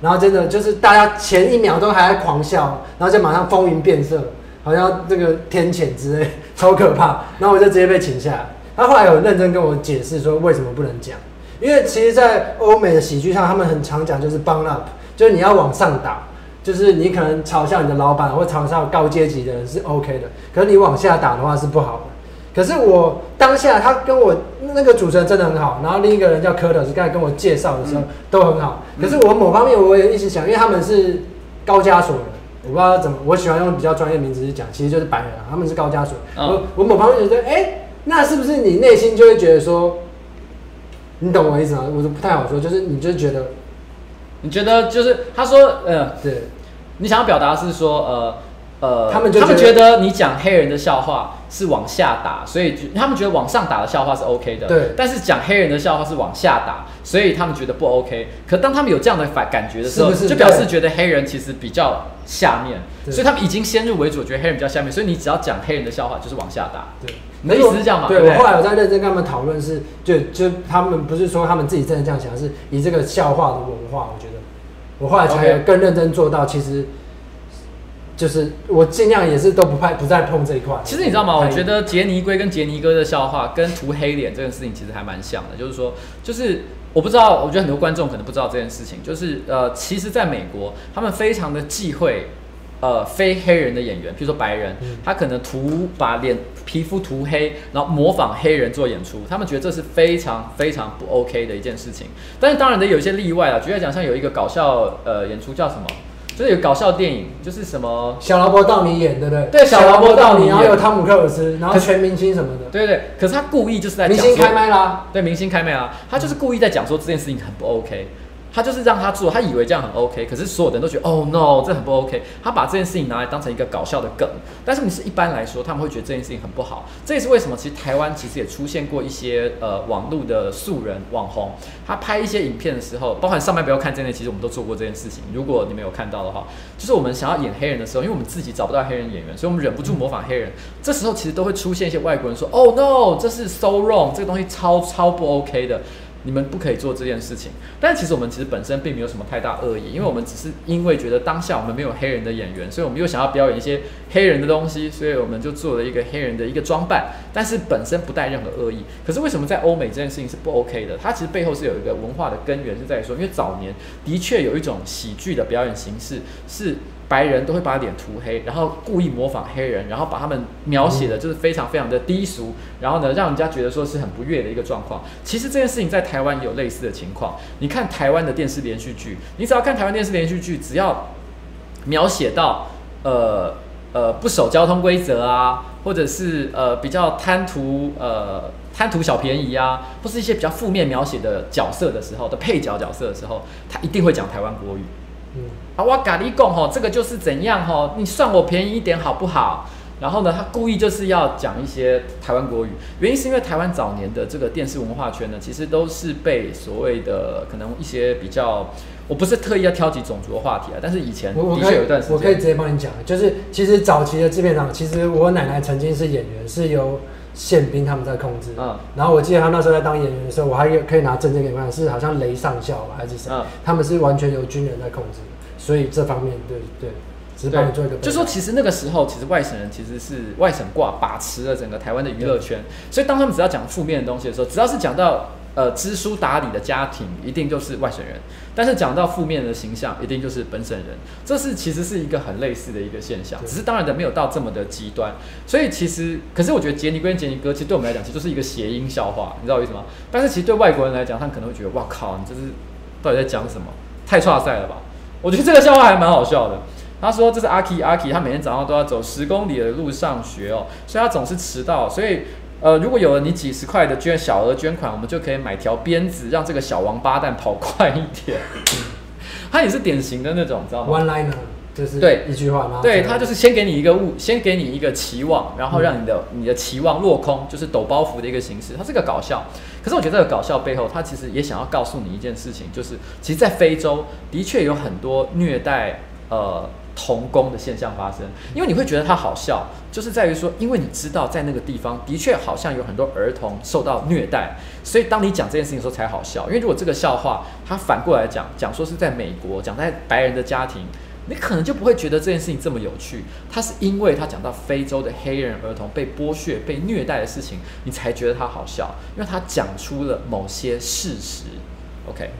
B: 然后真的就是大家前一秒都还在狂笑，然后就马上风云变色，好像这个天谴之类，超可怕。然后我就直接被请下来。他后来有认真跟我解释说为什么不能讲，因为其实，在欧美的喜剧上，他们很常讲就是 bun up，就是你要往上打，就是你可能嘲笑你的老板或嘲笑高阶级的人是 OK 的，可是你往下打的话是不好。可是我当下他跟我那个主持人真的很好，然后另一个人叫科特是刚才跟我介绍的时候都很好。可是我某方面我也一直想，因为他们是高加索人，我不知道怎么，我喜欢用比较专业名词去讲，其实就是白人啊，他们是高加索。我我某方面觉得，哎，那是不是你内心就会觉得说，你懂我意思吗？我就不太好说，就是你就觉得，
A: 你觉得就是他说，呃，
B: 对，
A: 你想要表达是说，呃。呃，他们就他们觉得你讲黑人的笑话是往下打，所以他们觉得往上打的笑话是 OK 的。
B: 对。但
A: 是讲黑人的笑话是往下打，所以他们觉得不 OK。可当他们有这样的反感觉的时候，是是就表示觉得黑人其实比较下面，所以他们已经先入为主，觉得黑人比较下面。所以你只要讲黑人的笑话，就是往下打。
B: 对。
A: 你的意思是这
B: 样吗？对，我后来我在认真跟他们讨论，是就就他们不是说他们自己真的这样想，是以这个笑话的文化，我觉得我后来才有更认真做到，其实。就是我尽量也是都不怕不再碰这一块。
A: 其实你知道吗？我觉得杰尼龟跟杰尼哥的笑话跟涂黑脸这件事情其实还蛮像的。就是说，就是我不知道，我觉得很多观众可能不知道这件事情。就是呃，其实在美国，他们非常的忌讳呃非黑人的演员，比如说白人，他可能涂把脸皮肤涂黑，然后模仿黑人做演出，他们觉得这是非常非常不 OK 的一件事情。但是当然的有一些例外啊，举例来讲，像有一个搞笑呃演出叫什么？就是有搞笑电影，就是什么
B: 小劳勃道尼演，对不对？
A: 对，小劳勃道尼，
B: 然后有汤姆克鲁斯，然后全明星什么的。
A: 对对，可是他故意就是在
B: 明星开麦啦，
A: 对，明星开麦啦，他就是故意在讲说这件事情很不 OK。他就是让他做，他以为这样很 OK，可是所有人都觉得哦 no，这很不 OK。他把这件事情拿来当成一个搞笑的梗，但是你是一般来说，他们会觉得这件事情很不好。这也是为什么，其实台湾其实也出现过一些呃网络的素人网红，他拍一些影片的时候，包含上班不要看这类，其实我们都做过这件事情。如果你没有看到的话，就是我们想要演黑人的时候，因为我们自己找不到黑人演员，所以我们忍不住模仿黑人。这时候其实都会出现一些外国人说哦 no，这是 so wrong，这个东西超超不 OK 的。你们不可以做这件事情，但其实我们其实本身并没有什么太大恶意，因为我们只是因为觉得当下我们没有黑人的演员，所以我们又想要表演一些黑人的东西，所以我们就做了一个黑人的一个装扮，但是本身不带任何恶意。可是为什么在欧美这件事情是不 OK 的？它其实背后是有一个文化的根源，是在于说，因为早年的确有一种喜剧的表演形式是。白人都会把脸涂黑，然后故意模仿黑人，然后把他们描写的就是非常非常的低俗，然后呢，让人家觉得说是很不悦的一个状况。其实这件事情在台湾有类似的情况。你看台湾的电视连续剧，你只要看台湾电视连续剧，只要描写到呃呃不守交通规则啊，或者是呃比较贪图呃贪图小便宜啊，或是一些比较负面描写的角色的时候的配角角色的时候，他一定会讲台湾国语。嗯，啊，我跟你讲吼，这个就是怎样吼，你算我便宜一点好不好？然后呢，他故意就是要讲一些台湾国语，原因是因为台湾早年的这个电视文化圈呢，其实都是被所谓的可能一些比较，我不是特意要挑起种族的话题啊，但是以前的确有一段时间，
B: 我可以直接帮你讲，就是其实早期的制片厂，其实我奶奶曾经是演员，是由。宪兵他们在控制，嗯，然后我记得他那时候在当演员的时候，我还可以拿证件给你看，是好像雷上校吧，还是谁？嗯，他们是完全由军人在控制，所以这方面对对，只是帮你做一个。
A: 就说其实那个时候，其实外省人其实是外省挂把持了整个台湾的娱乐圈，所以当他们只要讲负面的东西的时候，只要是讲到呃知书达理的家庭一定就是外省人，但是讲到负面的形象，一定就是本省人。这是其实是一个很类似的一个现象，只是当然的没有到这么的极端。所以其实，可是我觉得杰尼龟杰尼哥，其实对我们来讲，其实就是一个谐音笑话，你知道为什么？但是其实对外国人来讲，他可能会觉得哇靠，你这是到底在讲什么？太差赛了吧？我觉得这个笑话还蛮好笑的。他说这是阿 K 阿 K，他每天早上都要走十公里的路上学哦，所以他总是迟到，所以。呃，如果有了你几十块的捐小额捐款，我们就可以买条鞭子，让这个小王八蛋跑快一点。[LAUGHS] 他也是典型的那种，知道吗
B: ？One liner 就是对一句话吗？
A: 对，他就是先给你一个物，先给你一个期望，然后让你的、嗯、你的期望落空，就是抖包袱的一个形式。他是个搞笑，可是我觉得这个搞笑背后，他其实也想要告诉你一件事情，就是其实，在非洲的确有很多虐待，呃。童工的现象发生，因为你会觉得它好笑，就是在于说，因为你知道在那个地方的确好像有很多儿童受到虐待，所以当你讲这件事情的时候才好笑。因为如果这个笑话它反过来讲，讲说是在美国，讲在白人的家庭，你可能就不会觉得这件事情这么有趣。他是因为他讲到非洲的黑人儿童被剥削、被虐待的事情，你才觉得他好笑，因为他讲出了某些事实。OK，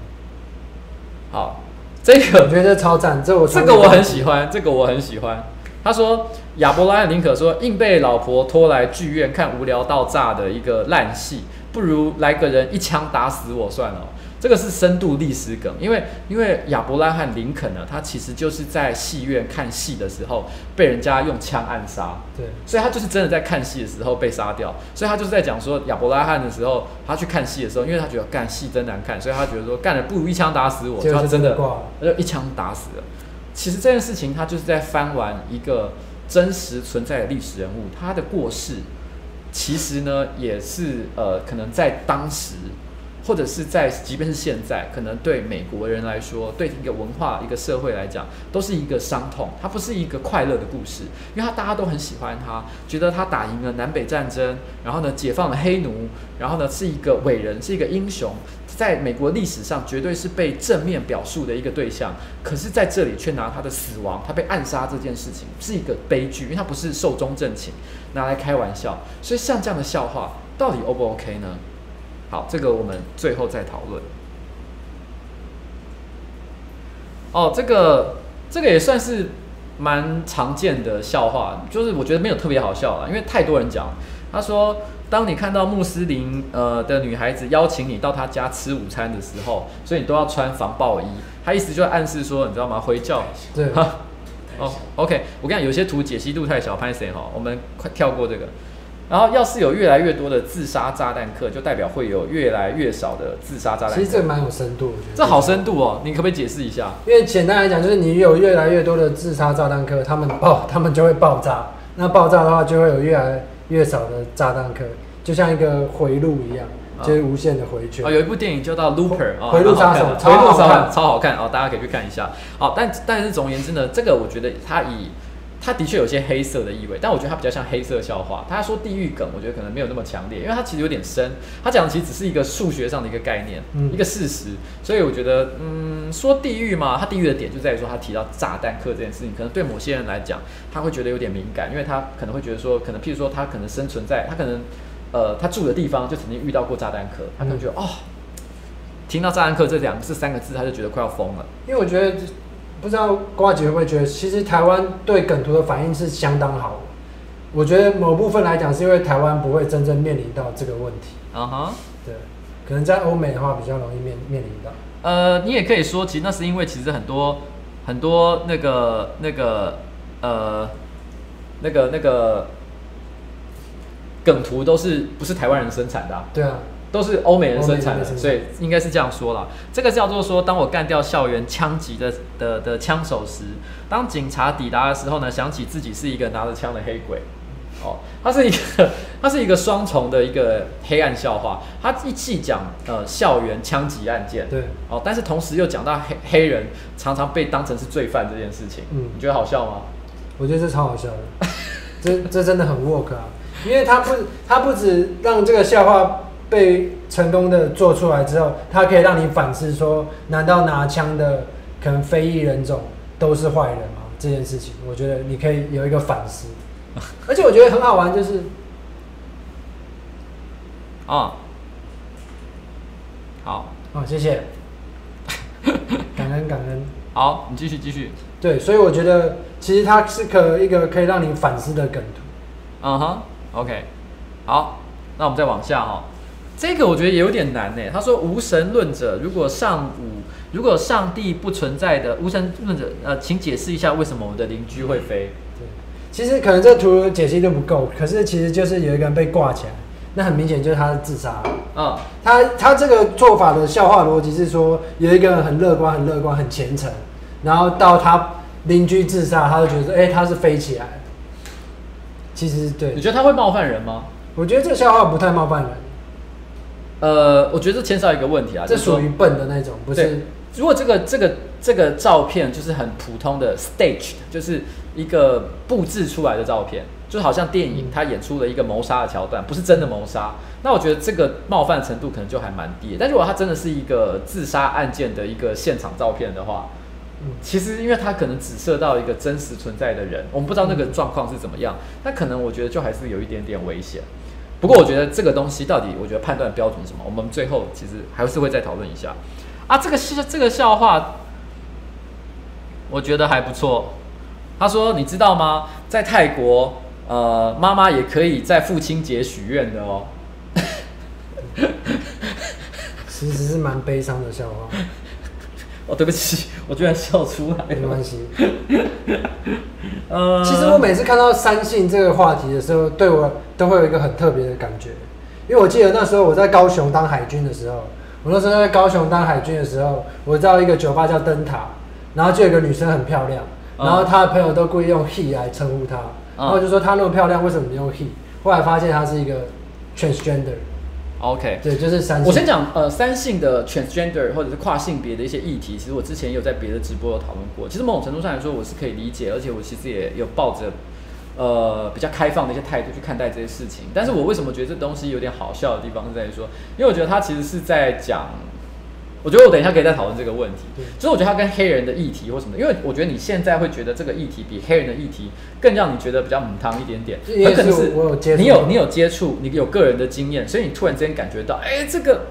A: 好。这个
B: 我觉得超赞，这我
A: 这个我很喜欢，这个我很喜欢。他说亚伯拉罕林可说，硬被老婆拖来剧院看无聊到炸的一个烂戏，不如来个人一枪打死我算了。这个是深度历史梗，因为因为亚伯拉罕林肯呢，他其实就是在戏院看戏的时候被人家用枪暗杀，
B: 对，
A: 所以他就是真的在看戏的时候被杀掉，所以他就是在讲说亚伯拉罕的时候，他去看戏的时候，因为他觉得干戏真难看，所以他觉得说干了不如一枪打死我，就他真的他就一枪打死了。其实这件事情他就是在翻完一个真实存在的历史人物，他的过世，其实呢也是呃可能在当时。或者是在，即便是现在，可能对美国人来说，对一个文化、一个社会来讲，都是一个伤痛。它不是一个快乐的故事，因为他大家都很喜欢他，觉得他打赢了南北战争，然后呢，解放了黑奴，然后呢，是一个伟人，是一个英雄，在美国历史上绝对是被正面表述的一个对象。可是在这里却拿他的死亡，他被暗杀这件事情是一个悲剧，因为他不是寿终正寝，拿来开玩笑。所以像这样的笑话，到底 O 不 OK 呢？好，这个我们最后再讨论。哦，这个这个也算是蛮常见的笑话，就是我觉得没有特别好笑啦，因为太多人讲。他说，当你看到穆斯林呃的女孩子邀请你到她家吃午餐的时候，所以你都要穿防爆衣。他意思就暗示说，你知道吗？回教。
B: 对。
A: 哈。[LAUGHS] 哦，OK，我跟你讲，有些图解析度太小，拍谁哈？我们快跳过这个。然后，要是有越来越多的自杀炸弹客，就代表会有越来越少的自杀炸弹客。
B: 其实这个蛮有深度，我觉得
A: 这好深度哦。你可不可以解释一下？
B: 因为简单来讲，就是你有越来越多的自杀炸弹客，他们爆，他们就会爆炸。那爆炸的话，就会有越来越少的炸弹客，就像一个回路一样，就是无限的回圈。
A: 哦，有一部电影叫做《Looper》
B: 啊，回路杀手，
A: 超好看，超好看哦，大家可以去看一下。好，但但是总而言之呢，这个我觉得它以。他的确有些黑色的意味，但我觉得他比较像黑色笑话。他说地狱梗，我觉得可能没有那么强烈，因为他其实有点深。他讲的其实只是一个数学上的一个概念，嗯、一个事实。所以我觉得，嗯，说地狱嘛，他地狱的点就在于说他提到炸弹客这件事情，可能对某些人来讲，他会觉得有点敏感，因为他可能会觉得说，可能譬如说他可能生存在他可能呃他住的地方就曾经遇到过炸弹客，他可能觉得、嗯、哦，听到炸弹客这两个这三个字，他就觉得快要疯了。
B: 因为我觉得。不知道瓜姐会不会觉得，其实台湾对梗图的反应是相当好的。我觉得某部分来讲，是因为台湾不会真正面临到这个问题。
A: 嗯哼，
B: 对，可能在欧美的话比较容易面面临到。
A: 呃，你也可以说，其实那是因为其实很多很多那个那个呃那个那个梗图都是不是台湾人生产的啊？
B: 对啊。
A: 都是欧美人生产的，所以应该是这样说啦。这个叫做说，当我干掉校园枪击的的的枪手时，当警察抵达的时候呢，想起自己是一个拿着枪的黑鬼。哦，它是一个，[LAUGHS] 它是一个双重的一个黑暗笑话。它一气讲呃校园枪击案件，
B: 对，
A: 哦，但是同时又讲到黑黑人常常被当成是罪犯这件事情。嗯，你觉得好笑吗？
B: 我觉得这超好笑的，这这真的很 work 啊，因为它不，它不止让这个笑话。被成功的做出来之后，它可以让你反思说：难道拿枪的可能非裔人种都是坏人吗？这件事情，我觉得你可以有一个反思。而且我觉得很好玩，就是
A: 啊，好，
B: 好，谢谢，[LAUGHS] 感恩感恩。
A: 好，你继续继续。
B: 对，所以我觉得其实它是可一个可以让你反思的梗图。
A: 嗯哼，OK，好，那我们再往下哈。这个我觉得也有点难呢。他说无神论者，如果上午如果上帝不存在的无神论者，呃，请解释一下为什么我们的邻居会飞？
B: 对，其实可能这图解析都不够，可是其实就是有一个人被挂起来，那很明显就是他是自杀。
A: 嗯，
B: 他他这个做法的笑话逻辑是说，有一个人很乐观、很乐观、很虔诚，然后到他邻居自杀，他就觉得说，哎、欸，他是飞起来。其实对，
A: 你觉得他会冒犯人吗？
B: 我觉得这个笑话不太冒犯人。
A: 呃，我觉得这牵涉一个问题啊，
B: 这属于笨的那种，不是？
A: 如果这个这个这个照片就是很普通的 stage，就是一个布置出来的照片，就好像电影他演出了一个谋杀的桥段，不是真的谋杀，那我觉得这个冒犯程度可能就还蛮低。但如果他真的是一个自杀案件的一个现场照片的话，其实因为他可能只射到一个真实存在的人，我们不知道那个状况是怎么样，那可能我觉得就还是有一点点危险。不过我觉得这个东西到底，我觉得判断标准是什么？我们最后其实还是会再讨论一下。啊，这个笑这个笑话，我觉得还不错。他说：“你知道吗？在泰国，呃，妈妈也可以在父亲节许愿的哦。[LAUGHS] ”
B: 其实是蛮悲伤的笑话。
A: 哦，对不起，我居然笑出来。
B: 没关系。[LAUGHS] 呃，其实我每次看到三性这个话题的时候，对我都会有一个很特别的感觉，因为我记得那时候我在高雄当海军的时候，我那时候在高雄当海军的时候，我到一个酒吧叫灯塔，然后就有个女生很漂亮，然后她的朋友都故意用 he 来称呼她，然后就说她那么漂亮，为什么你用 he？后来发现她是一个 transgender。
A: OK，
B: 对，就是三性。
A: 我先讲呃，三性的 transgender 或者是跨性别的一些议题，其实我之前有在别的直播有讨论过。其实某种程度上来说，我是可以理解，而且我其实也有抱着呃比较开放的一些态度去看待这些事情。但是我为什么觉得这东西有点好笑的地方是在于说，因为我觉得他其实是在讲。我觉得我等一下可以再讨论这个问题，对就是我觉得它跟黑人的议题或什么，因为我觉得你现在会觉得这个议题比黑人的议题更让你觉得比较母汤一点点，也可能是你有你有接触，你有个人的经验，所以你突然之间感觉到，哎、欸，这个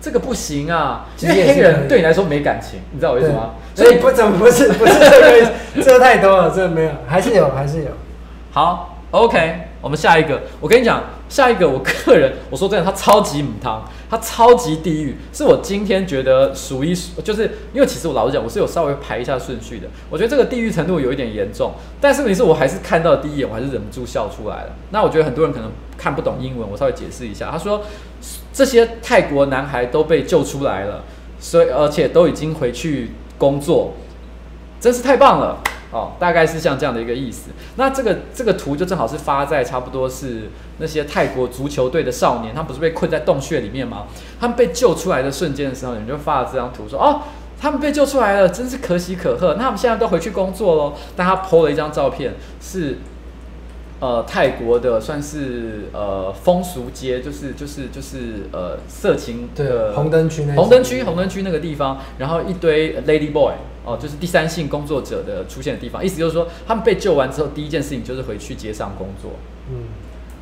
A: 这个不行啊，因为黑人对你来说没感情，你知道我意思吗？
B: 所以不怎么不是不是这个，这个太多了，这个没有，还是有还是有。
A: 好，OK，我们下一个，我跟你讲。下一个，我个人我说真的，他超级母汤，他超级地狱，是我今天觉得数一数，就是因为其实我老实讲，我是有稍微排一下顺序的。我觉得这个地狱程度有一点严重，但是问题是我还是看到第一眼，我还是忍不住笑出来了。那我觉得很多人可能看不懂英文，我稍微解释一下。他说这些泰国男孩都被救出来了，所以而且都已经回去工作，真是太棒了。哦，大概是像这样的一个意思。那这个这个图就正好是发在差不多是那些泰国足球队的少年，他们不是被困在洞穴里面吗？他们被救出来的瞬间的时候，你就发了这张图说，哦，他们被救出来了，真是可喜可贺。那他们现在都回去工作喽。但他 po 了一张照片，是呃泰国的算是呃风俗街，就是就是就是呃色情的
B: 红灯区，
A: 红灯区红灯区那个地方，然后一堆 lady boy。哦，就是第三性工作者的出现的地方，意思就是说，他们被救完之后，第一件事情就是回去街上工作。嗯，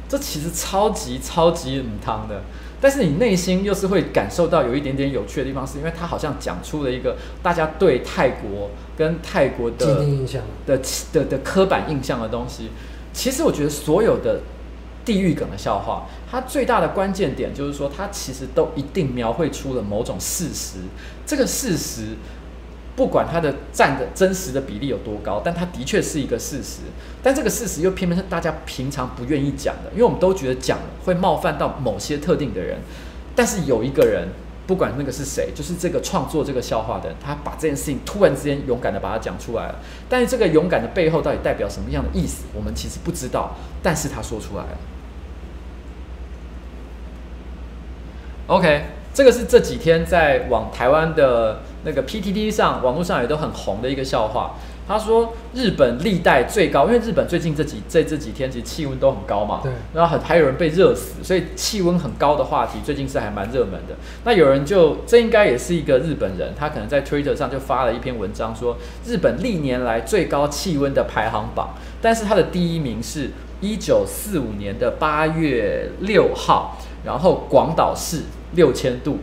A: 这其实超级超级母汤的，但是你内心又是会感受到有一点点有趣的地方，是因为他好像讲出了一个大家对泰国跟泰国的的的的刻板印象的东西。其实我觉得所有的地狱梗的笑话，它最大的关键点就是说，它其实都一定描绘出了某种事实，这个事实。不管它的占的真实的比例有多高，但它的确是一个事实。但这个事实又偏偏是大家平常不愿意讲的，因为我们都觉得讲会冒犯到某些特定的人。但是有一个人，不管那个是谁，就是这个创作这个笑话的人，他把这件事情突然之间勇敢的把它讲出来了。但是这个勇敢的背后到底代表什么样的意思，我们其实不知道。但是他说出来了。OK，这个是这几天在往台湾的。那个 PTT 上网络上也都很红的一个笑话。他说日本历代最高，因为日本最近这几这这几天其实气温都很高嘛，对，然后很还有人被热死，所以气温很高的话题最近是还蛮热门的。那有人就这应该也是一个日本人，他可能在 Twitter 上就发了一篇文章说日本历年来最高气温的排行榜，但是他的第一名是一九四五年的八月六号，然后广岛市六千度。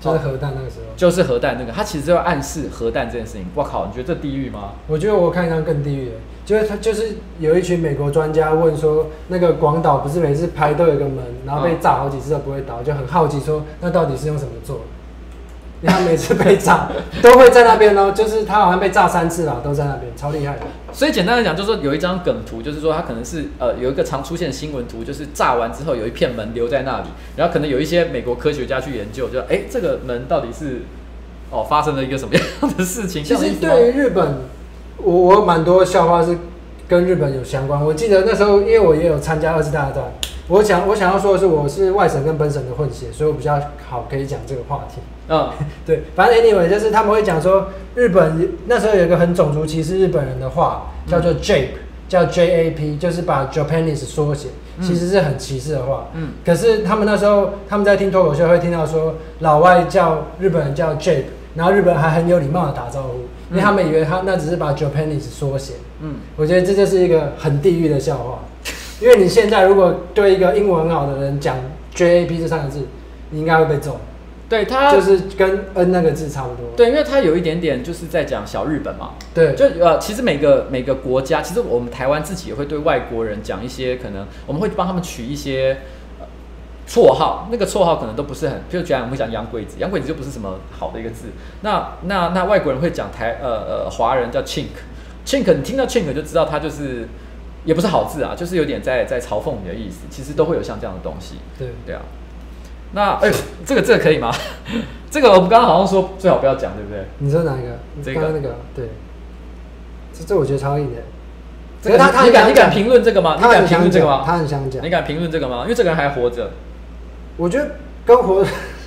B: 就是核弹那个时候，
A: 就是核弹那个，他其实就暗示核弹这件事情。我靠，你觉得这地狱吗？
B: 我觉得我看一张更地狱的，就是他就是有一群美国专家问说，那个广岛不是每次拍都有个门，然后被炸好几次都不会倒，就很好奇说，那到底是用什么做的？因为他每次被炸都会在那边哦，就是他好像被炸三次了，都在那边，超厉害的。
A: 所以简单来讲，就是说有一张梗图，就是说他可能是呃有一个常出现的新闻图，就是炸完之后有一片门留在那里，然后可能有一些美国科学家去研究，就哎这个门到底是哦发生了一个什么样的事情？
B: 其实对于日本，我我蛮多笑话是跟日本有相关。我记得那时候，因为我也有参加二次大战，我想我想要说的是，我是外省跟本省的混血，所以我比较好可以讲这个话题。嗯，[LAUGHS] 对，反正 anyway 就是他们会讲说，日本那时候有一个很种族歧视日本人的话，叫做 Jape，叫 J A P，就是把 Japanese 缩写，其实是很歧视的话。嗯，可是他们那时候他们在听脱口秀会听到说，老外叫日本人叫 Jape，然后日本人还很有礼貌的打招呼，因为他们以为他那只是把 Japanese 缩写。嗯，我觉得这就是一个很地狱的笑话，因为你现在如果对一个英文很好的人讲 J A P 这三个字，你应该会被揍。
A: 对他
B: 就是跟 N 那个字差不多。
A: 对，因为他有一点点就是在讲小日本嘛。
B: 对，
A: 就呃，其实每个每个国家，其实我们台湾自己也会对外国人讲一些可能，我们会帮他们取一些绰号，那个绰号可能都不是很，譬如讲我们会讲洋鬼子，洋鬼子就不是什么好的一个字。那那那外国人会讲台呃呃华人叫 chink，chink，你听到 chink 就知道他就是也不是好字啊，就是有点在在嘲讽你的意思。其实都会有像这样的东西。
B: 对
A: 对啊。那哎、欸，这个这个可以吗？[LAUGHS] 这个我们刚刚好像说最好不要讲，对不对？
B: 你说哪一个？
A: 这个
B: 那个对。这这我觉得超硬的。
A: 这个他他你敢你敢评论这个吗？你敢评论这个吗？
B: 他很想讲。
A: 你敢评论这个吗？因为这个人还活着。
B: 我觉得跟活，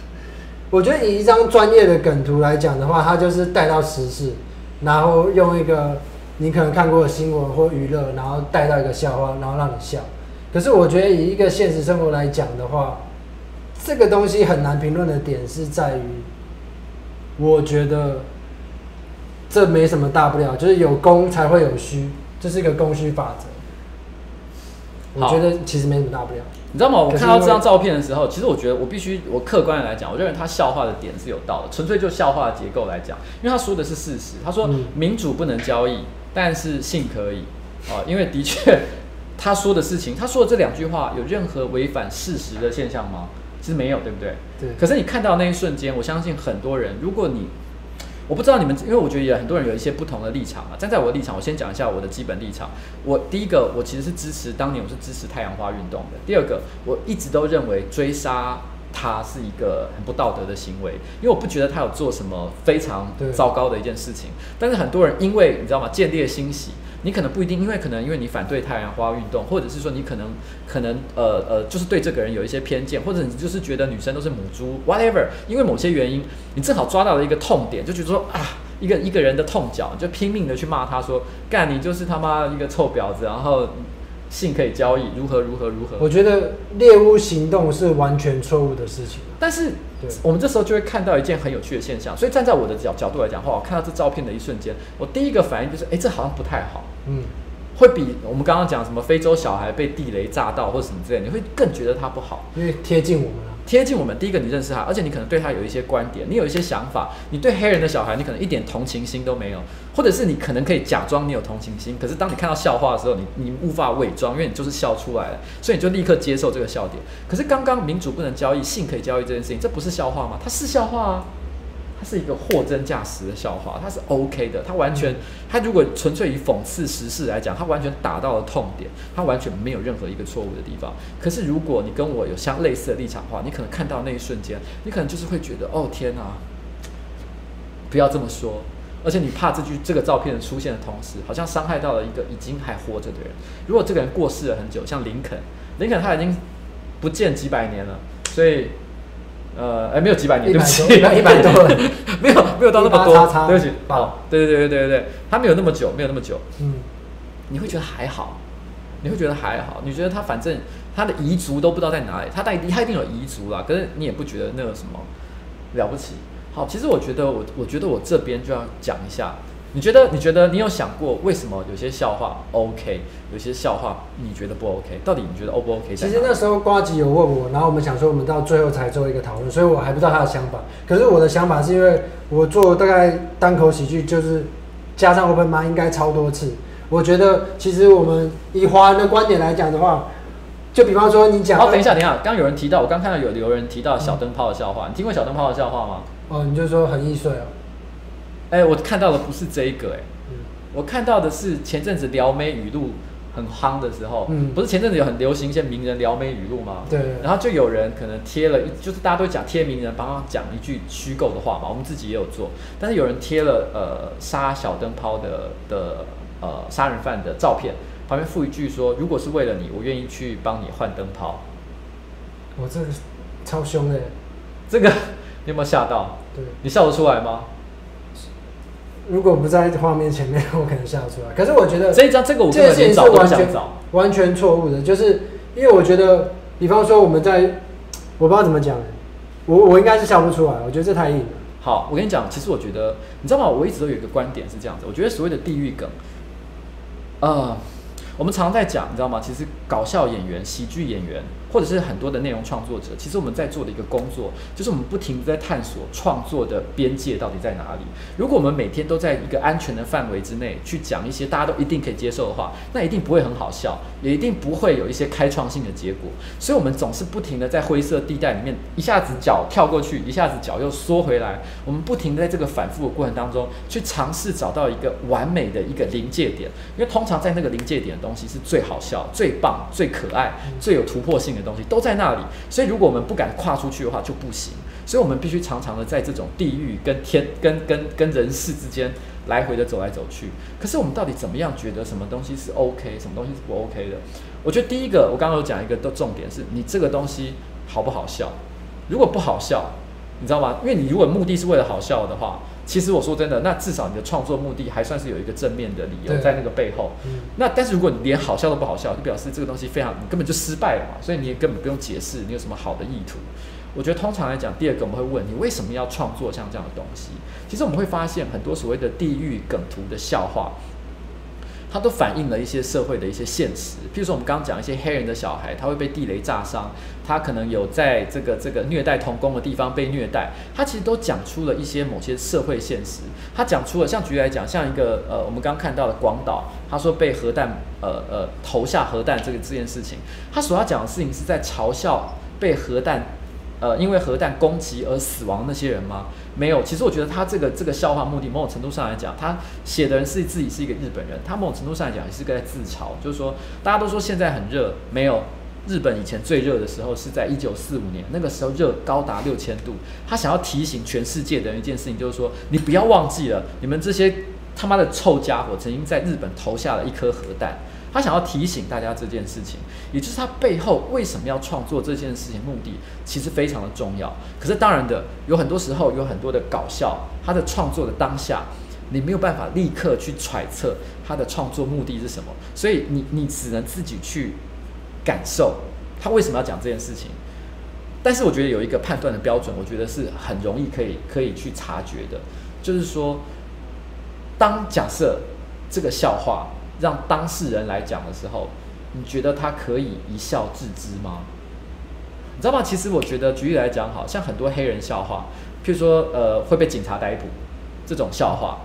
B: [LAUGHS] 我觉得以一张专业的梗图来讲的话，他就是带到时事，然后用一个你可能看过的新闻或娱乐，然后带到一个笑话，然后让你笑。可是我觉得以一个现实生活来讲的话。这个东西很难评论的点是在于，我觉得这没什么大不了，就是有供才会有需，这是一个供需法则。我觉得其实没什么大不了。
A: 你知道吗？我看到这张照片的时候，其实我觉得我必须我客观的来讲，我认为他笑话的点是有道的，纯粹就笑话的结构来讲，因为他说的是事实。他说民主不能交易，但是性可以啊，因为的确 [LAUGHS] 他说的事情，他说的这两句话有任何违反事实的现象吗？其实没有，对不对？
B: 对。
A: 可是你看到那一瞬间，我相信很多人，如果你，我不知道你们，因为我觉得也很多人有一些不同的立场啊。站在我的立场，我先讲一下我的基本立场。我第一个，我其实是支持当年我是支持太阳花运动的。第二个，我一直都认为追杀他是一个很不道德的行为，因为我不觉得他有做什么非常糟糕的一件事情。但是很多人因为你知道吗，见猎心喜。你可能不一定，因为可能因为你反对太阳花运动，或者是说你可能可能呃呃，就是对这个人有一些偏见，或者你就是觉得女生都是母猪，whatever，因为某些原因，你正好抓到了一个痛点，就觉得说啊，一个一个人的痛脚，就拼命的去骂他说，干你就是他妈一个臭婊子，然后。性可以交易，如何如何如何？
B: 我觉得猎巫行动是完全错误的事情。
A: 但是，我们这时候就会看到一件很有趣的现象。所以站在我的角角度来讲的话，我看到这照片的一瞬间，我第一个反应就是，哎，这好像不太好。嗯，会比我们刚刚讲什么非洲小孩被地雷炸到或者什么之类，你会更觉得他不好，
B: 因为贴近我们。
A: 贴近我们，第一个你认识他，而且你可能对他有一些观点，你有一些想法。你对黑人的小孩，你可能一点同情心都没有，或者是你可能可以假装你有同情心，可是当你看到笑话的时候，你你无法伪装，因为你就是笑出来了，所以你就立刻接受这个笑点。可是刚刚民主不能交易，性可以交易这件事情，这不是笑话吗？它是笑话啊。它是一个货真价实的笑话，它是 OK 的，它完全，它如果纯粹以讽刺时事来讲，它完全打到了痛点，它完全没有任何一个错误的地方。可是如果你跟我有相类似的立场的话，你可能看到那一瞬间，你可能就是会觉得，哦天哪，不要这么说，而且你怕这句这个照片的出现的同时，好像伤害到了一个已经还活着的人。如果这个人过世了很久，像林肯，林肯他已经不见几百年了，所以。呃，哎，没有几百年，对不起，
B: 一百多，[LAUGHS]
A: 没有没有到那么多，
B: 叉叉
A: 对不起，好，对对对对对对，他没有那么久，没有那么久，
B: 嗯，
A: 你会觉得还好，你会觉得还好，你觉得他反正他的彝族都不知道在哪里，他带他一定有彝族啦，可是你也不觉得那个什么了不起。好，其实我觉得我我觉得我这边就要讲一下，你觉得？你觉得你有想过为什么有些笑话 OK，有些笑话你觉得不 OK？到底你觉得 O 不 OK？
B: 其实那时候瓜吉有问我，然后我们想说我们到最后才做一个讨论，所以我还不知道他的想法。可是我的想法是因为我做大概单口喜剧，就是加上 Open Mic 应该超多次。我觉得其实我们以华人的观点来讲的话，就比方说你讲，
A: 哦，等一下，等一下，刚有人提到，我刚看到有有人提到小灯泡的笑话，嗯、你听过小灯泡的笑话吗？
B: 哦，你就说很易碎哦。
A: 哎、欸，我看到的不是这一个、欸，哎、嗯，我看到的是前阵子撩妹语录很夯的时候，嗯，不是前阵子有很流行一些名人撩妹语录吗？
B: 对。
A: 然后就有人可能贴了，就是大家都讲贴名人帮他讲一句虚构的话嘛，我们自己也有做，但是有人贴了呃杀小灯泡的的呃杀人犯的照片，旁边附一句说，如果是为了你，我愿意去帮你换灯泡。
B: 我这个超凶的，
A: 这个你有没有吓到？
B: 对，
A: 你笑得出来吗？
B: 如果不在画面前面，我可能笑出来。可是我觉得
A: 这一张这个我根本连找都想找，
B: 完全错误的。就是因为我觉得，比方说我们在，我不知道怎么讲，我我应该是笑不出来。我觉得这太硬了。
A: 好，我跟你讲，其实我觉得，你知道吗？我一直都有一个观点是这样子。我觉得所谓的地狱梗，呃，我们常常在讲，你知道吗？其实搞笑演员、喜剧演员。或者是很多的内容创作者，其实我们在做的一个工作，就是我们不停的在探索创作的边界到底在哪里。如果我们每天都在一个安全的范围之内去讲一些大家都一定可以接受的话，那一定不会很好笑，也一定不会有一些开创性的结果。所以，我们总是不停的在灰色地带里面，一下子脚跳过去，一下子脚又缩回来。我们不停的在这个反复的过程当中，去尝试找到一个完美的一个临界点。因为通常在那个临界点的东西是最好笑、最棒、最可爱、最有突破性的。东西都在那里，所以如果我们不敢跨出去的话就不行，所以我们必须常常的在这种地狱跟天、跟跟跟人世之间来回的走来走去。可是我们到底怎么样觉得什么东西是 OK，什么东西是不 OK 的？我觉得第一个，我刚刚有讲一个的重点是你这个东西好不好笑？如果不好笑，你知道吗？因为你如果目的是为了好笑的话。其实我说真的，那至少你的创作目的还算是有一个正面的理由在那个背后。那但是如果你连好笑都不好笑，就表示这个东西非常，你根本就失败了嘛。所以你也根本不用解释你有什么好的意图。我觉得通常来讲，第二个我们会问你为什么要创作像这样的东西。其实我们会发现很多所谓的地域梗图的笑话。它都反映了一些社会的一些现实，譬如说我们刚刚讲一些黑人的小孩，他会被地雷炸伤，他可能有在这个这个虐待童工的地方被虐待，他其实都讲出了一些某些社会现实。他讲出了，像举例来讲，像一个呃，我们刚刚看到的广岛，他说被核弹呃呃投下核弹这个这件事情，他所要讲的事情是在嘲笑被核弹。呃，因为核弹攻击而死亡那些人吗？没有。其实我觉得他这个这个笑话目的，某种程度上来讲，他写的人是自己是一个日本人，他某种程度上来讲也是个在自嘲，就是说大家都说现在很热，没有。日本以前最热的时候是在一九四五年，那个时候热高达六千度。他想要提醒全世界的人一件事情，就是说你不要忘记了，你们这些他妈的臭家伙曾经在日本投下了一颗核弹。他想要提醒大家这件事情，也就是他背后为什么要创作这件事情，目的其实非常的重要。可是当然的，有很多时候有很多的搞笑，他的创作的当下，你没有办法立刻去揣测他的创作目的是什么，所以你你只能自己去感受他为什么要讲这件事情。但是我觉得有一个判断的标准，我觉得是很容易可以可以去察觉的，就是说，当假设这个笑话。让当事人来讲的时候，你觉得他可以一笑置之吗？你知道吗？其实我觉得，举例来讲，好像很多黑人笑话，譬如说，呃，会被警察逮捕这种笑话，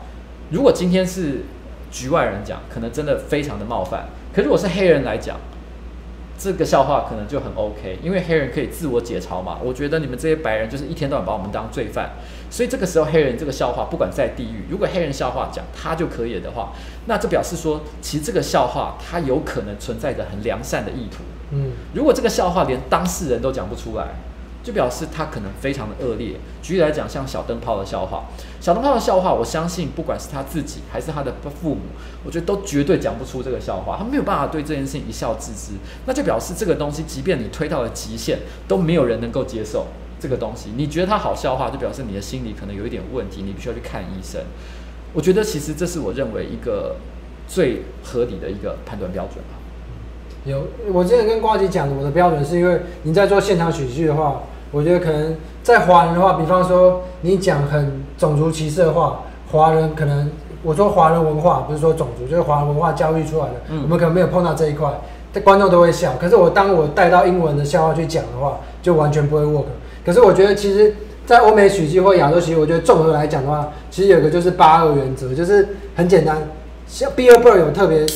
A: 如果今天是局外人讲，可能真的非常的冒犯。可如果是黑人来讲，这个笑话可能就很 OK，因为黑人可以自我解嘲嘛。我觉得你们这些白人就是一天到晚把我们当罪犯，所以这个时候黑人这个笑话，不管在地狱，如果黑人笑话讲他就可以了的话，那这表示说，其实这个笑话它有可能存在着很良善的意图。嗯，如果这个笑话连当事人都讲不出来。就表示他可能非常的恶劣。举例来讲，像小灯泡的笑话，小灯泡的笑话，我相信不管是他自己还是他的父母，我觉得都绝对讲不出这个笑话。他没有办法对这件事情一笑置之，那就表示这个东西，即便你推到了极限，都没有人能够接受这个东西。你觉得它好笑话，就表示你的心理可能有一点问题，你必须要去看医生。我觉得其实这是我认为一个最合理的一个判断标准吧。
B: 有，我之前跟瓜吉讲，我的标准是因为你在做现场喜剧的话。我觉得可能在华人的话，比方说你讲很种族歧视的话，华人可能我说华人文化不是说种族，就是华人文化教育出来的，嗯、我们可能没有碰到这一块，这观众都会笑。可是我当我带到英文的笑话去讲的话，就完全不会 work。可是我觉得其实，在欧美喜剧或亚洲喜剧，我觉得综合来讲的话，其实有个就是八二原则，就是很简单。像 Bill Burr 有特别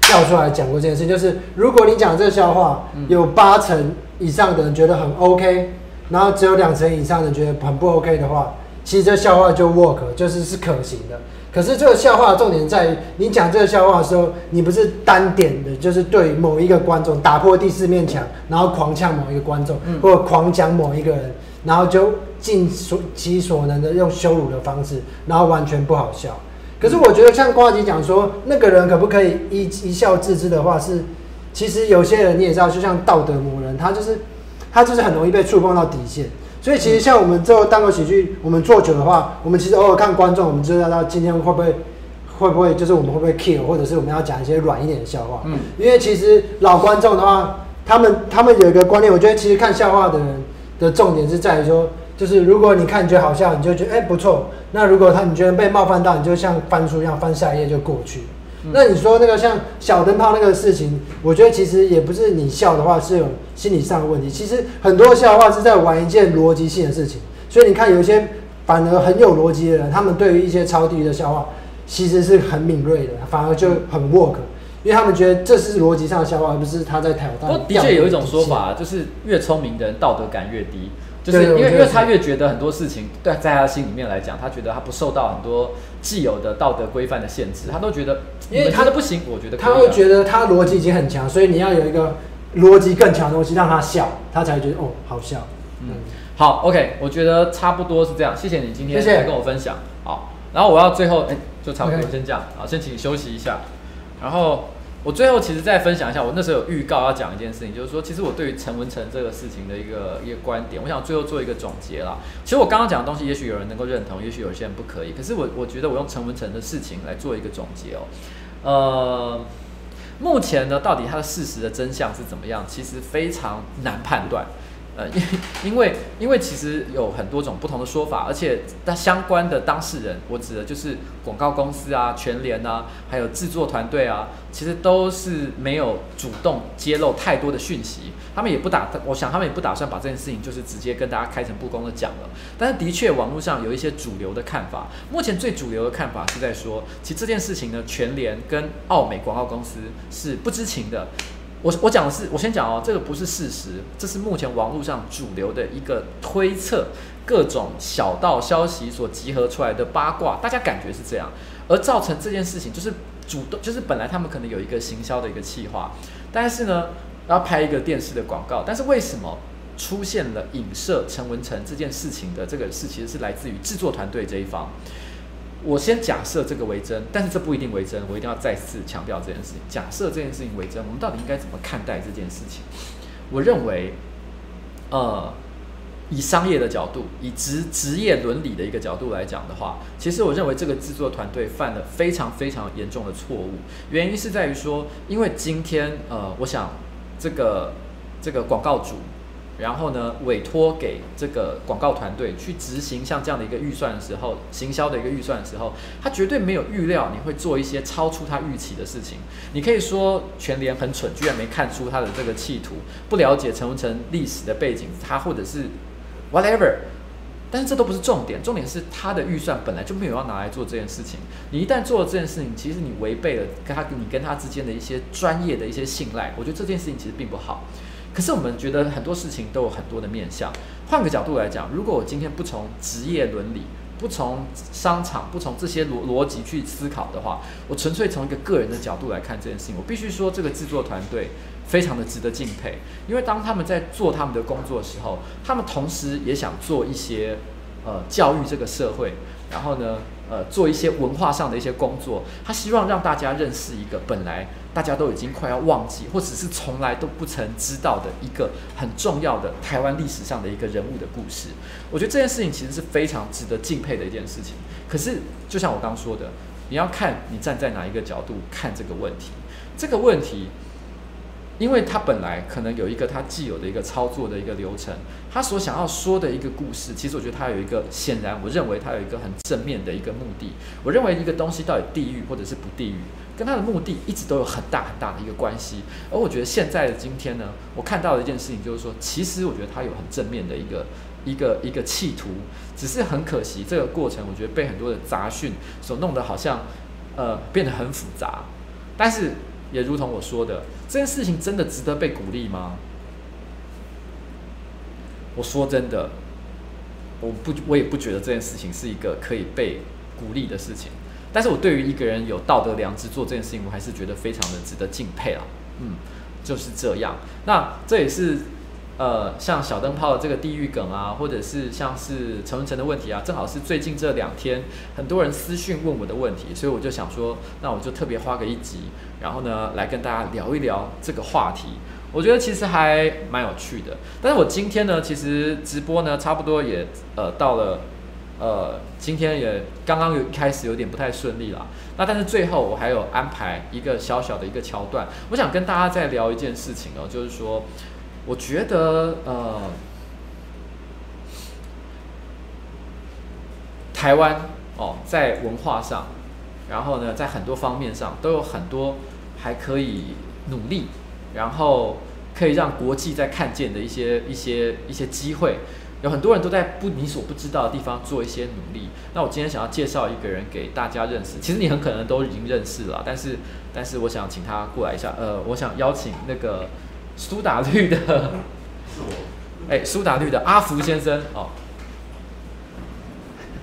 B: 跳出来讲过这件事，就是如果你讲这个笑话，有八成以上的人觉得很 OK，然后只有两成以上的人觉得很不 OK 的话，其实这笑话就 work，就是是可行的。可是这个笑话的重点在于，你讲这个笑话的时候，你不是单点的，就是对某一个观众打破第四面墙，然后狂呛某一个观众，或者狂讲某一个人，然后就尽所其所能的用羞辱的方式，然后完全不好笑。可是我觉得像瓜吉讲说，那个人可不可以一一笑置之的话是，其实有些人你也知道，就像道德魔人，他就是他就是很容易被触碰到底线。所以其实像我们做单口喜剧，我们做久的话，我们其实偶尔看观众，我们就知道今天会不会会不会就是我们会不会 kill，或者是我们要讲一些软一点的笑话。嗯，因为其实老观众的话，他们他们有一个观念，我觉得其实看笑话的人的重点是在于说。就是如果你看你觉得好笑，你就觉得哎、欸、不错。那如果他你觉得被冒犯到，你就像翻书一样翻下一页就过去。嗯、那你说那个像小灯泡那个事情，我觉得其实也不是你笑的话是有心理上的问题。其实很多笑话是在玩一件逻辑性的事情。所以你看有一些反而很有逻辑的人，他们对于一些超低的笑话其实是很敏锐的，反而就很 work，[LAUGHS] 因为他们觉得这是逻辑上的笑话，而不是他在挑战。
A: 不过的确有一种说法，就是越聪明的人道德感越低。就是因为，因为他越觉得很多事情对，在他心里面来讲，他觉得他不受到很多既有的道德规范的限制，他都觉得，因为他的不行，我觉得
B: 他会觉得他逻辑已经很强，所以你要有一个逻辑更强的东西让他笑，他才觉得哦好笑。
A: 嗯，好，OK，我觉得差不多是这样，谢谢你今天来跟我分享。好，然后我要最后，哎，就差不多先这样，好，先请你休息一下，然后。我最后其实再分享一下，我那时候有预告要讲一件事情，就是说，其实我对于陈文成这个事情的一个一个观点，我想最后做一个总结啦。其实我刚刚讲的东西，也许有人能够认同，也许有些人不可以。可是我我觉得我用陈文成的事情来做一个总结哦。呃，目前呢，到底他的事实的真相是怎么样，其实非常难判断。呃，因 [LAUGHS] 因为因为其实有很多种不同的说法，而且那相关的当事人，我指的就是广告公司啊、全联啊，还有制作团队啊，其实都是没有主动揭露太多的讯息，他们也不打，我想他们也不打算把这件事情就是直接跟大家开诚布公的讲了。但是的确，网络上有一些主流的看法，目前最主流的看法是在说，其实这件事情呢，全联跟奥美广告公司是不知情的。我我讲的是，我先讲哦，这个不是事实，这是目前网络上主流的一个推测，各种小道消息所集合出来的八卦，大家感觉是这样，而造成这件事情就是主动，就是本来他们可能有一个行销的一个企划，但是呢，要拍一个电视的广告，但是为什么出现了影射陈文成这件事情的这个事，其实是来自于制作团队这一方。我先假设这个为真，但是这不一定为真。我一定要再次强调这件事情。假设这件事情为真，我们到底应该怎么看待这件事情？我认为，呃，以商业的角度，以职职业伦理的一个角度来讲的话，其实我认为这个制作团队犯了非常非常严重的错误。原因是在于说，因为今天，呃，我想这个这个广告主。然后呢，委托给这个广告团队去执行像这样的一个预算的时候，行销的一个预算的时候，他绝对没有预料你会做一些超出他预期的事情。你可以说全联很蠢，居然没看出他的这个企图，不了解陈文成历史的背景，他或者是 whatever，但是这都不是重点，重点是他的预算本来就没有要拿来做这件事情。你一旦做了这件事情，其实你违背了跟他你跟他之间的一些专业的一些信赖。我觉得这件事情其实并不好。可是我们觉得很多事情都有很多的面向。换个角度来讲，如果我今天不从职业伦理、不从商场、不从这些逻逻辑去思考的话，我纯粹从一个个人的角度来看这件事情，我必须说这个制作团队非常的值得敬佩。因为当他们在做他们的工作的时候，他们同时也想做一些呃教育这个社会，然后呢呃做一些文化上的一些工作。他希望让大家认识一个本来。大家都已经快要忘记，或者是从来都不曾知道的一个很重要的台湾历史上的一个人物的故事。我觉得这件事情其实是非常值得敬佩的一件事情。可是，就像我刚刚说的，你要看你站在哪一个角度看这个问题。这个问题，因为他本来可能有一个他既有的一个操作的一个流程，他所想要说的一个故事，其实我觉得他有一个显然，我认为他有一个很正面的一个目的。我认为一个东西到底地狱或者是不地狱，跟他的目的一直都有很大很大的一个关系。而我觉得现在的今天呢，我看到的一件事情就是说，其实我觉得他有很正面的一个一个一个企图，只是很可惜这个过程，我觉得被很多的杂讯所弄得好像呃变得很复杂，但是。也如同我说的，这件事情真的值得被鼓励吗？我说真的，我不，我也不觉得这件事情是一个可以被鼓励的事情。但是我对于一个人有道德良知做这件事情，我还是觉得非常的值得敬佩啊。嗯，就是这样。那这也是。呃，像小灯泡的这个地狱梗啊，或者是像是陈文成的问题啊，正好是最近这两天很多人私讯问我的问题，所以我就想说，那我就特别花个一集，然后呢，来跟大家聊一聊这个话题。我觉得其实还蛮有趣的。但是我今天呢，其实直播呢，差不多也呃到了，呃，今天也刚刚有开始有点不太顺利了。那但是最后我还有安排一个小小的一个桥段，我想跟大家再聊一件事情哦，就是说。我觉得，呃，台湾哦，在文化上，然后呢，在很多方面上都有很多还可以努力，然后可以让国际在看见的一些一些一些机会。有很多人都在不你所不知道的地方做一些努力。那我今天想要介绍一个人给大家认识，其实你很可能都已经认识了，但是但是我想请他过来一下。呃，我想邀请那个。苏打绿的，是我。哎，苏打绿的阿福先生哦，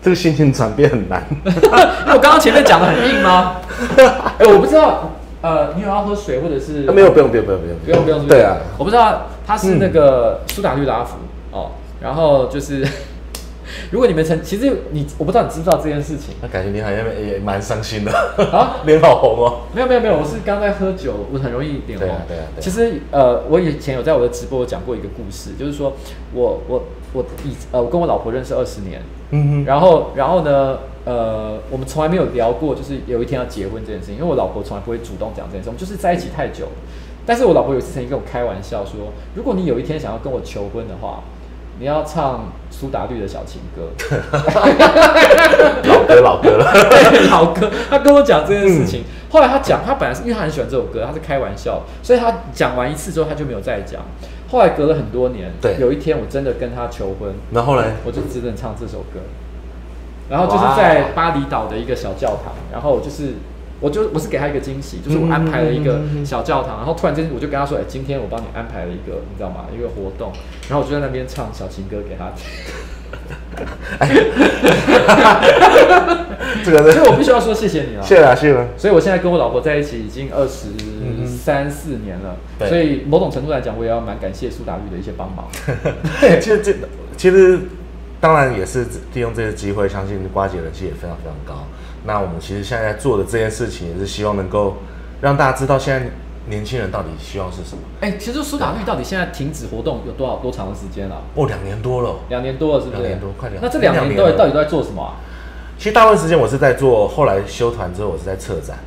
C: 这个心情转变很难。[LAUGHS]
A: 因为我刚刚前面讲的很硬吗？[LAUGHS] 哎，我不知道，呃，你有要喝水或者是？
C: 没有，不用，不用，不用，不用，
A: 不用，不用。对啊，我不知道他是那个苏打绿的阿福哦，然后就是。如果你们曾，其实你我不知道你知不知道这件事情，
C: 那感觉你好像也蛮伤心的啊，[LAUGHS] 脸好红哦。
A: 没有没有没有，我是刚在喝酒，我很容易脸红。对啊对啊。其实呃，我以前有在我的直播讲过一个故事，就是说我我我以呃，我跟我老婆认识二十年，嗯哼，然后然后呢，呃，我们从来没有聊过，就是有一天要结婚这件事情，因为我老婆从来不会主动讲这件事，我们就是在一起太久。但是我老婆有一次曾经跟我开玩笑说，如果你有一天想要跟我求婚的话。你要唱苏打绿的小情歌，[LAUGHS]
C: 老歌老歌了，
A: 对，老歌。他跟我讲这件事情，嗯、后来他讲，他本来是因为他很喜欢这首歌，他是开玩笑，所以他讲完一次之后他就没有再讲。后来隔了很多年，对，有一天我真的跟他求婚，
C: 然后呢，
A: 我就只能唱这首歌，然后就是在巴厘岛的一个小教堂，然后就是。我就我是给他一个惊喜，就是我安排了一个小教堂，然后突然间我就跟他说：“哎、欸，今天我帮你安排了一个，你知道吗？一个活动。”然后我就在那边唱小情歌给他听。[LAUGHS] 这个，所以我必须要说谢谢你了。
C: 谢了，谢了。
A: 所以我现在跟我老婆在一起已经二十三四年了，所以某种程度来讲，我也要蛮感谢苏打绿的一些帮忙。[LAUGHS]
C: 对，其实这其实当然也是利用这个机会，相信瓜姐人气也非常非常高。那我们其实现在做的这件事情，也是希望能够让大家知道，现在年轻人到底希望是什么。
A: 哎、欸，其实苏打绿到底现在停止活动有多少多长的时间了？
C: 哦，两年多了。
A: 两年多了，是不是？两年多，
C: 快两。
A: 那这两年到底到底都在做什么啊？
C: 其实大部分时间我是在做，后来休团之后，我是在策展。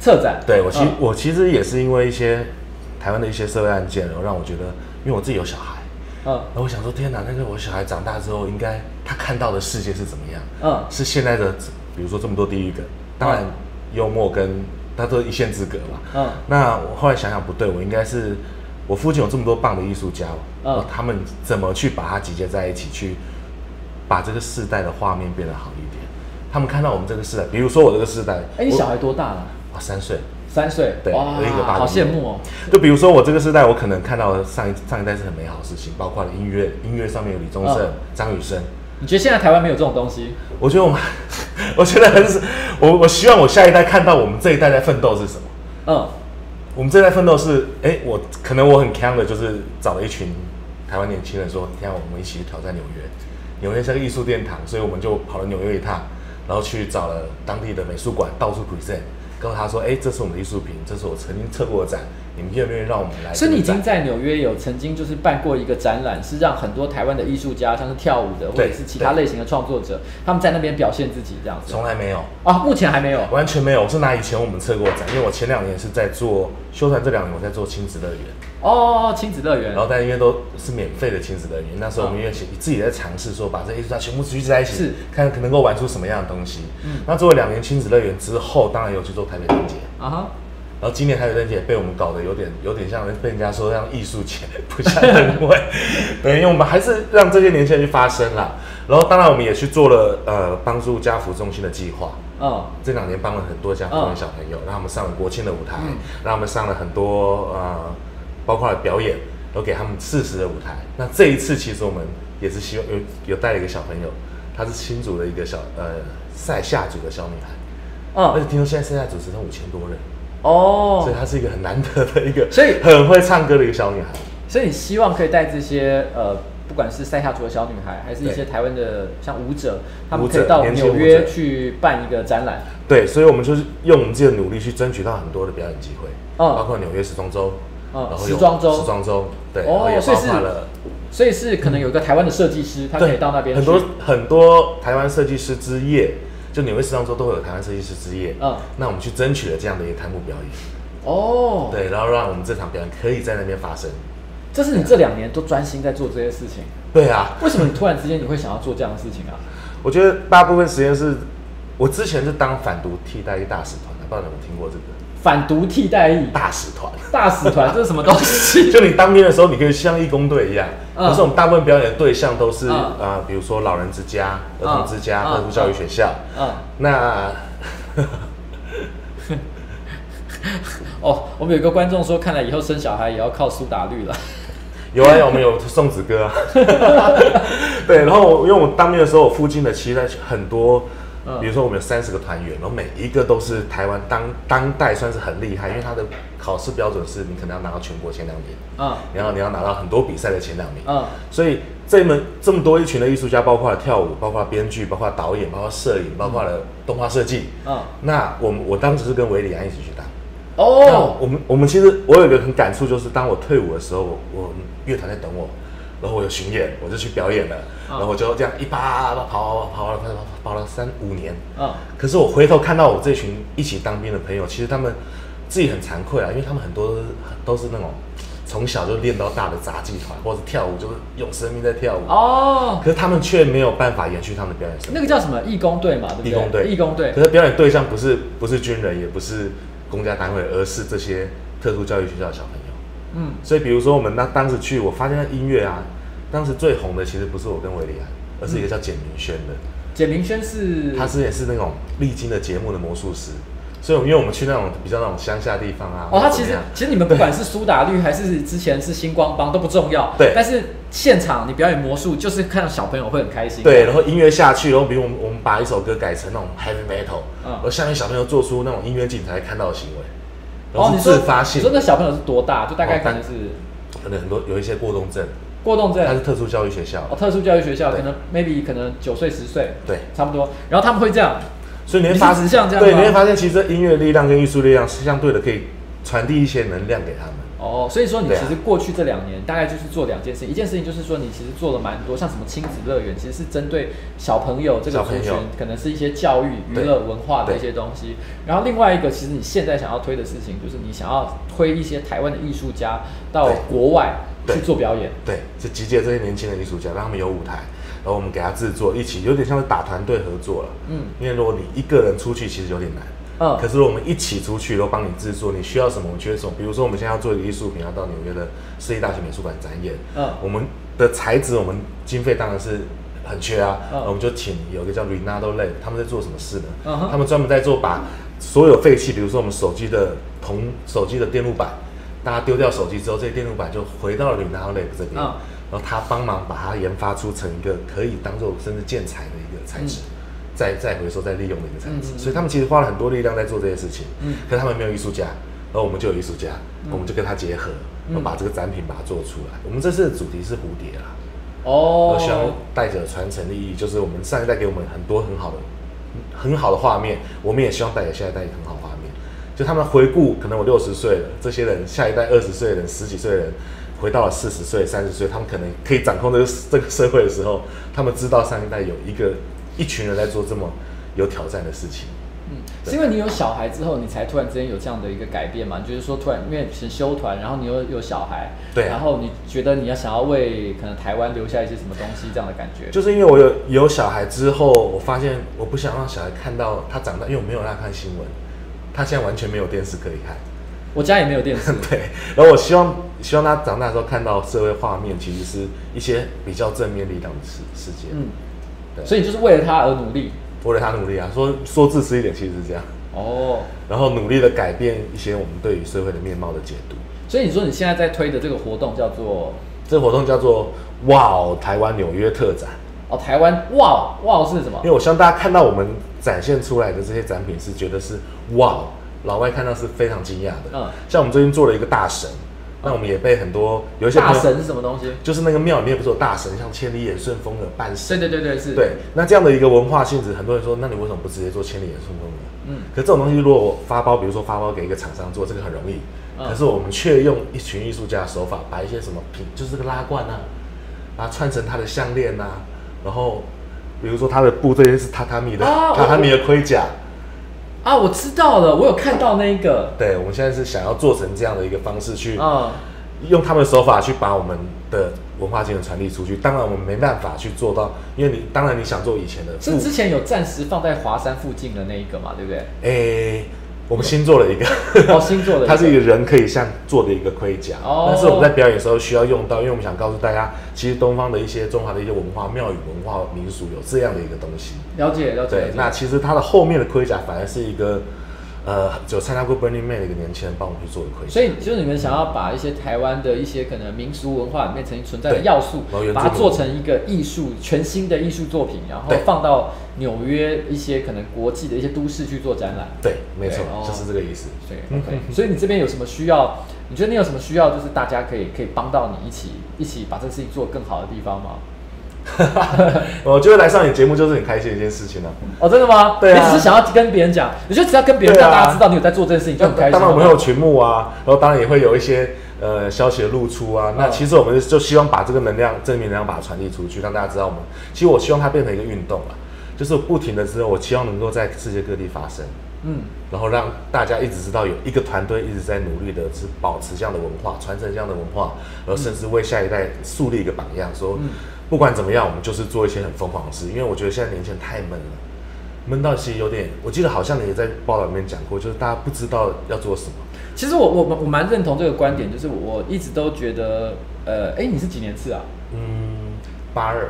A: 策展。
C: 对，我其我其实也是因为一些台湾的一些社会案件，然后让我觉得，因为我自己有小孩，嗯，然后我想说，天哪，那个我小孩长大之后，应该他看到的世界是怎么样？嗯，是现在的。比如说这么多地狱梗，当然幽默跟它都一线之隔嘛。嗯，那我后来想想不对，我应该是我附近有这么多棒的艺术家，嗯，他们怎么去把它集结在一起，去把这个世代的画面变得好一点？他们看到我们这个世代，比如说我这个世代，
A: 哎，你小孩多大了？
C: 啊，三岁，
A: 三岁，
C: 对，有一个八，
A: 好羡慕哦。
C: 就比如说我这个世代，我可能看到上一上一代是很美好的事情，包括了音乐，音乐上面有李宗盛、张雨生。
A: 你觉得现在台湾没有这种东西？
C: 我觉得我们，[LAUGHS] 我觉得很是，我我希望我下一代看到我们这一代在奋斗是什么。嗯，我们这一代奋斗是，哎、欸，我可能我很强的，就是找了一群台湾年轻人说，你看我们一起挑战纽约，纽约是个艺术殿堂，所以我们就跑了纽约一趟，然后去找了当地的美术馆，到处 present，告诉他说，哎、欸，这是我们的艺术品，这是我曾经策过的展，你们愿不愿意让我们来？
A: 所以你已经在纽约有曾经就是办过一个展览，是让很多台湾的艺术家，像是跳舞的或者是其他类型的创作者，他们在那边表现自己这样子。
C: 从来没有
A: 啊，目前还没有，
C: 完全没有。我是拿以前我们策过展，因为我前两年是在做修团，这两年我在做亲子乐园。
A: 哦，亲子乐园。然
C: 后但因为都是免费的亲子乐园。那时候我们因为自己在尝试说，把这艺术家全部聚集在一起，是看可能够玩出什么样的东西。嗯。那做了两年亲子乐园之后，当然有去做台北灯节。啊哈。然后今年台北灯节也被我们搞得有点有点像被人家说像艺术节，不像灯会。对，因为我们还是让这些年轻人去发声啦。然后当然我们也去做了呃帮助家福中心的计划。嗯。这两年帮了很多家福的小朋友，让他们上了国庆的舞台，让他们上了很多呃，包括了表演，都给他们适时的舞台。那这一次其实我们也是希望有有带了一个小朋友，他是新竹的一个小呃赛夏族的小女孩。嗯。而且听说现在赛夏族只剩五千多人。哦，所以她是一个很难得的一个，所以很会唱歌的一个小女孩。
A: 所以你希望可以带这些呃，不管是塞下族的小女孩，还是一些台湾的像舞者，他们可以到纽约去办一个展览。
C: 对，所以我们就是用我们自己的努力去争取到很多的表演机会，嗯，包括纽约时装周，嗯，然后时装周，时装周，对，哦，也包括了，
A: 所以是可能有一个台湾的设计师，他可以到那边
C: 很多很多台湾设计师之夜。就纽约时装周都会有台湾设计师之夜，嗯，那我们去争取了这样的一个开幕表演，哦，对，然后让我们这场表演可以在那边发生。
A: 这是你这两年都专心在做这些事情？
C: 对啊。
A: 为什么你突然之间你会想要做这样的事情啊？[LAUGHS]
C: 我觉得大部分时间是，我之前是当反毒替代役大使团的，不知道你有没有听过这个？
A: 反毒替代役
C: 大使团，
A: 大使团这是什么东西？[LAUGHS]
C: 就你当兵的时候，你可以像义工队一样。可是我们大部分表演的对象都是啊，比如说老人之家、儿童之家、特殊教育学校。嗯，那 [LAUGHS]
A: 哦，我们有个观众说，看来以后生小孩也要靠苏打绿了。
C: 有啊，我们有送子哥啊。[LAUGHS] 对，然后因为我当兵的时候，我附近的其实很多。比如说我们有三十个团员，然后每一个都是台湾当当代算是很厉害，因为他的考试标准是你可能要拿到全国前两名，嗯，然后你要拿到很多比赛的前两名，嗯，所以这门这么多一群的艺术家，包括了跳舞，包括编剧，包括导演，包括摄影，包括了动画设计，嗯，那我们我当时是跟韦礼安一起去当，哦，我们我们其实我有一个很感触，就是当我退伍的时候，我，我乐团在等我。然后我有巡演，我就去表演了。然后我就这样一跑跑跑跑跑了三五年。嗯。可是我回头看到我这群一起当兵的朋友，其实他们自己很惭愧啊，因为他们很多都是那种从小就练到大的杂技团，或者跳舞就是用生命在跳舞。哦。可是他们却没有办法延续他们的表演生。
A: 那个叫什么义工队嘛？对不对？义工队。义工队。
C: 可是表演对象不是不是军人，也不是公家单位，而是这些特殊教育学校的小朋友。嗯，所以比如说我们那当时去，我发现那音乐啊，当时最红的其实不是我跟韦礼安，而是一个叫简明轩的。
A: 简明轩是，
C: 他是也是那种历经的节目的魔术师，所以因为我们去那种比较那种乡下地方啊，
A: 哦，他其实其实你们不管是苏打绿还是之前是星光帮都不重要，对，但是现场你表演魔术就是看到小朋友会很开心，
C: 对，然后音乐下去，然后比如我们我们把一首歌改成那种 heavy metal，嗯，然后下面小朋友做出那种音乐镜才看到的行为。
A: 哦，你自发性，你说那小朋友是多大？就大概可能是，
C: 可能很多有一些过动症，
A: 过动症，
C: 他是特殊教育学校，
A: 哦，特殊教育学校，可能 maybe 可能九岁十岁，对，差不多。然后他们会这样，
C: 所以你会发现对，你会发现其实音乐力量跟艺术力量是相对的，可以传递一些能量给他们。
A: 哦，所以说你其实过去这两年大概就是做两件事情，一件事情就是说你其实做了蛮多，像什么亲子乐园，其实是针对小朋友这个族群，可能是一些教育、娱乐、文化的一些东西。然后另外一个，其实你现在想要推的事情，就是你想要推一些台湾的艺术家到国外去做表演。
C: 对，就集结这些年轻的艺术家，让他们有舞台，然后我们给他制作，一起有点像是打团队合作了。嗯，因为如果你一个人出去，其实有点难。嗯，可是我们一起出去都帮你制作，你需要什么，我们缺什么。比如说，我们现在要做一个艺术品，要到纽约的世界大学美术馆展演。嗯，我们的材质，我们经费当然是很缺啊。嗯，我们就请有一个叫 Renato Lab，他们在做什么事呢？嗯，他们专门在做把所有废弃，比如说我们手机的铜手机的电路板，大家丢掉手机之后，这些电路板就回到了 Renato Lab 这边。嗯，然后他帮忙把它研发出成一个可以当做甚至建材的一个材质。嗯再再回收再利用的一个材质，所以他们其实花了很多力量在做这些事情。嗯，可是他们没有艺术家，然后我们就有艺术家，我们就跟他结合，把这个展品把它做出来。我们这次的主题是蝴蝶啦，哦，我希望带着传承的意义，就是我们上一代给我们很多很好的很好的画面，我们也希望带给下一代很好画面。就他们回顾，可能我六十岁了，这些人下一代二十岁的人、十几岁的人，回到了四十岁、三十岁，他们可能可以掌控这个这个社会的时候，他们知道上一代有一个一群人在做这么有挑战的事情。
A: 嗯，是因为你有小孩之后，你才突然之间有这样的一个改变嘛？就是说，突然因为是修团，然后你又有小孩，
C: 对、啊，
A: 然后你觉得你要想要为可能台湾留下一些什么东西，这样的感觉。
C: 就是因为我有有小孩之后，我发现我不想让小孩看到他长大，因为我没有让他看新闻，他现在完全没有电视可以看。
A: 我家也没有电视。[LAUGHS]
C: 对，然后我希望希望他长大的时候看到社会画面，其实是一些比较正面力量的世世界。嗯，对，
A: 所以你就是为了他而努力。
C: 为了他努力啊，说说自私一点，其实是这样哦。然后努力的改变一些我们对于社会的面貌的解读。
A: 所以你说你现在在推的这个活动叫做？
C: 这个活动叫做“哇哦台湾纽约特展”。
A: 哦，台湾哇哇是什么？
C: 因为我希望大家看到我们展现出来的这些展品，是觉得是哇，老外看到是非常惊讶的。嗯，像我们最近做了一个大神。那我们也被很多有一些
A: 大神是什么东西？
C: 就是那个庙里面不是有大神，像千里眼顺风耳办事。
A: 对对对对，是。
C: 对，那这样的一个文化性质，很多人说，那你为什么不直接做千里眼顺风耳？嗯。可这种东西，如果我发包，比如说发包给一个厂商做，这个很容易。可是我们却用一群艺术家的手法，把一些什么品，就是这个拉罐啊，把它串成他的项链啊，然后比如说他的布，这些是榻榻米的，榻榻米的盔甲。
A: 啊，我知道了，我有看到那一个。
C: 对，我们现在是想要做成这样的一个方式去，嗯，用他们的手法去把我们的文化精神传递出去。当然，我们没办法去做到，因为你当然你想做以前的，
A: 是之前有暂时放在华山附近的那一个嘛，对不对？
C: 诶、欸。我们新做了一个，
A: 哦，新做的，[LAUGHS]
C: 它是一个人可以像做的一个盔甲，哦，但是我们在表演的时候需要用到，因为我们想告诉大家，其实东方的一些中华的一些文化、庙宇文化民俗有这样的一个东西。
A: 了解，了解。
C: 对，那其实它的后面的盔甲反而是一个。呃，有参加过 Burning Man 的一个年轻人帮我们去做的盔甲，
A: 所以就是你们想要把一些台湾的一些可能民俗文化里面曾经存在的要素，把它做成一个艺术全新的艺术作品，然后放到纽约一些可能国际的一些都市去做展览。
C: 对，没错，就是这个意思。
A: 对，OK。所以你这边有什么需要？你觉得你有什么需要？就是大家可以可以帮到你一起一起把这个事情做更好的地方吗？[LAUGHS]
C: 我觉得来上你节目就是很开心的一件事情了。
A: 哦，真的吗？对啊。你只是想要跟别人讲，你就只要跟别人让大家知道你有在做这件事情，就很开心。
C: 当然我们会有群目啊，然后当然也会有一些呃消息的露出啊。那其实我们就希望把这个能量、正面能量把它传递出去，让大家知道我们。其实我希望它变成一个运动啊，就是不停的之后，我希望能够在世界各地发生。嗯。然后让大家一直知道有一个团队一直在努力的是保持这样的文化，传承这样的文化，而甚至为下一代树立一个榜样，说。不管怎么样，我们就是做一些很疯狂的事，因为我觉得现在年轻人太闷了，闷到其实有点。我记得好像你也在报道里面讲过，就是大家不知道要做什么。
A: 其实我我我蛮认同这个观点，就是我一直都觉得，呃，哎，你是几年次啊？
C: 嗯，八二。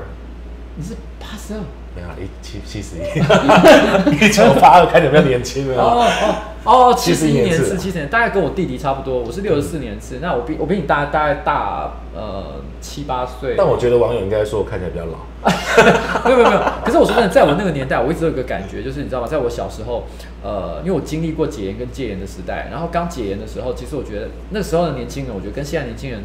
A: 你是八十二？
C: 没有，一七七十一。[LAUGHS] 一九八二，看起来比较年轻了。
A: 哦哦哦，七十一年是，七十年，大概跟我弟弟差不多。我是六十四年次，那我比我比你大大概大呃七八岁。
C: 但我觉得网友应该说我看起来比较老。[LAUGHS]
A: 没有没有没有，可是我说真的，在我那个年代，我一直有一个感觉，就是你知道吗？在我小时候，呃，因为我经历过解严跟戒严的时代，然后刚解严的时候，其实我觉得那时候的年轻人，我觉得跟现在年轻人。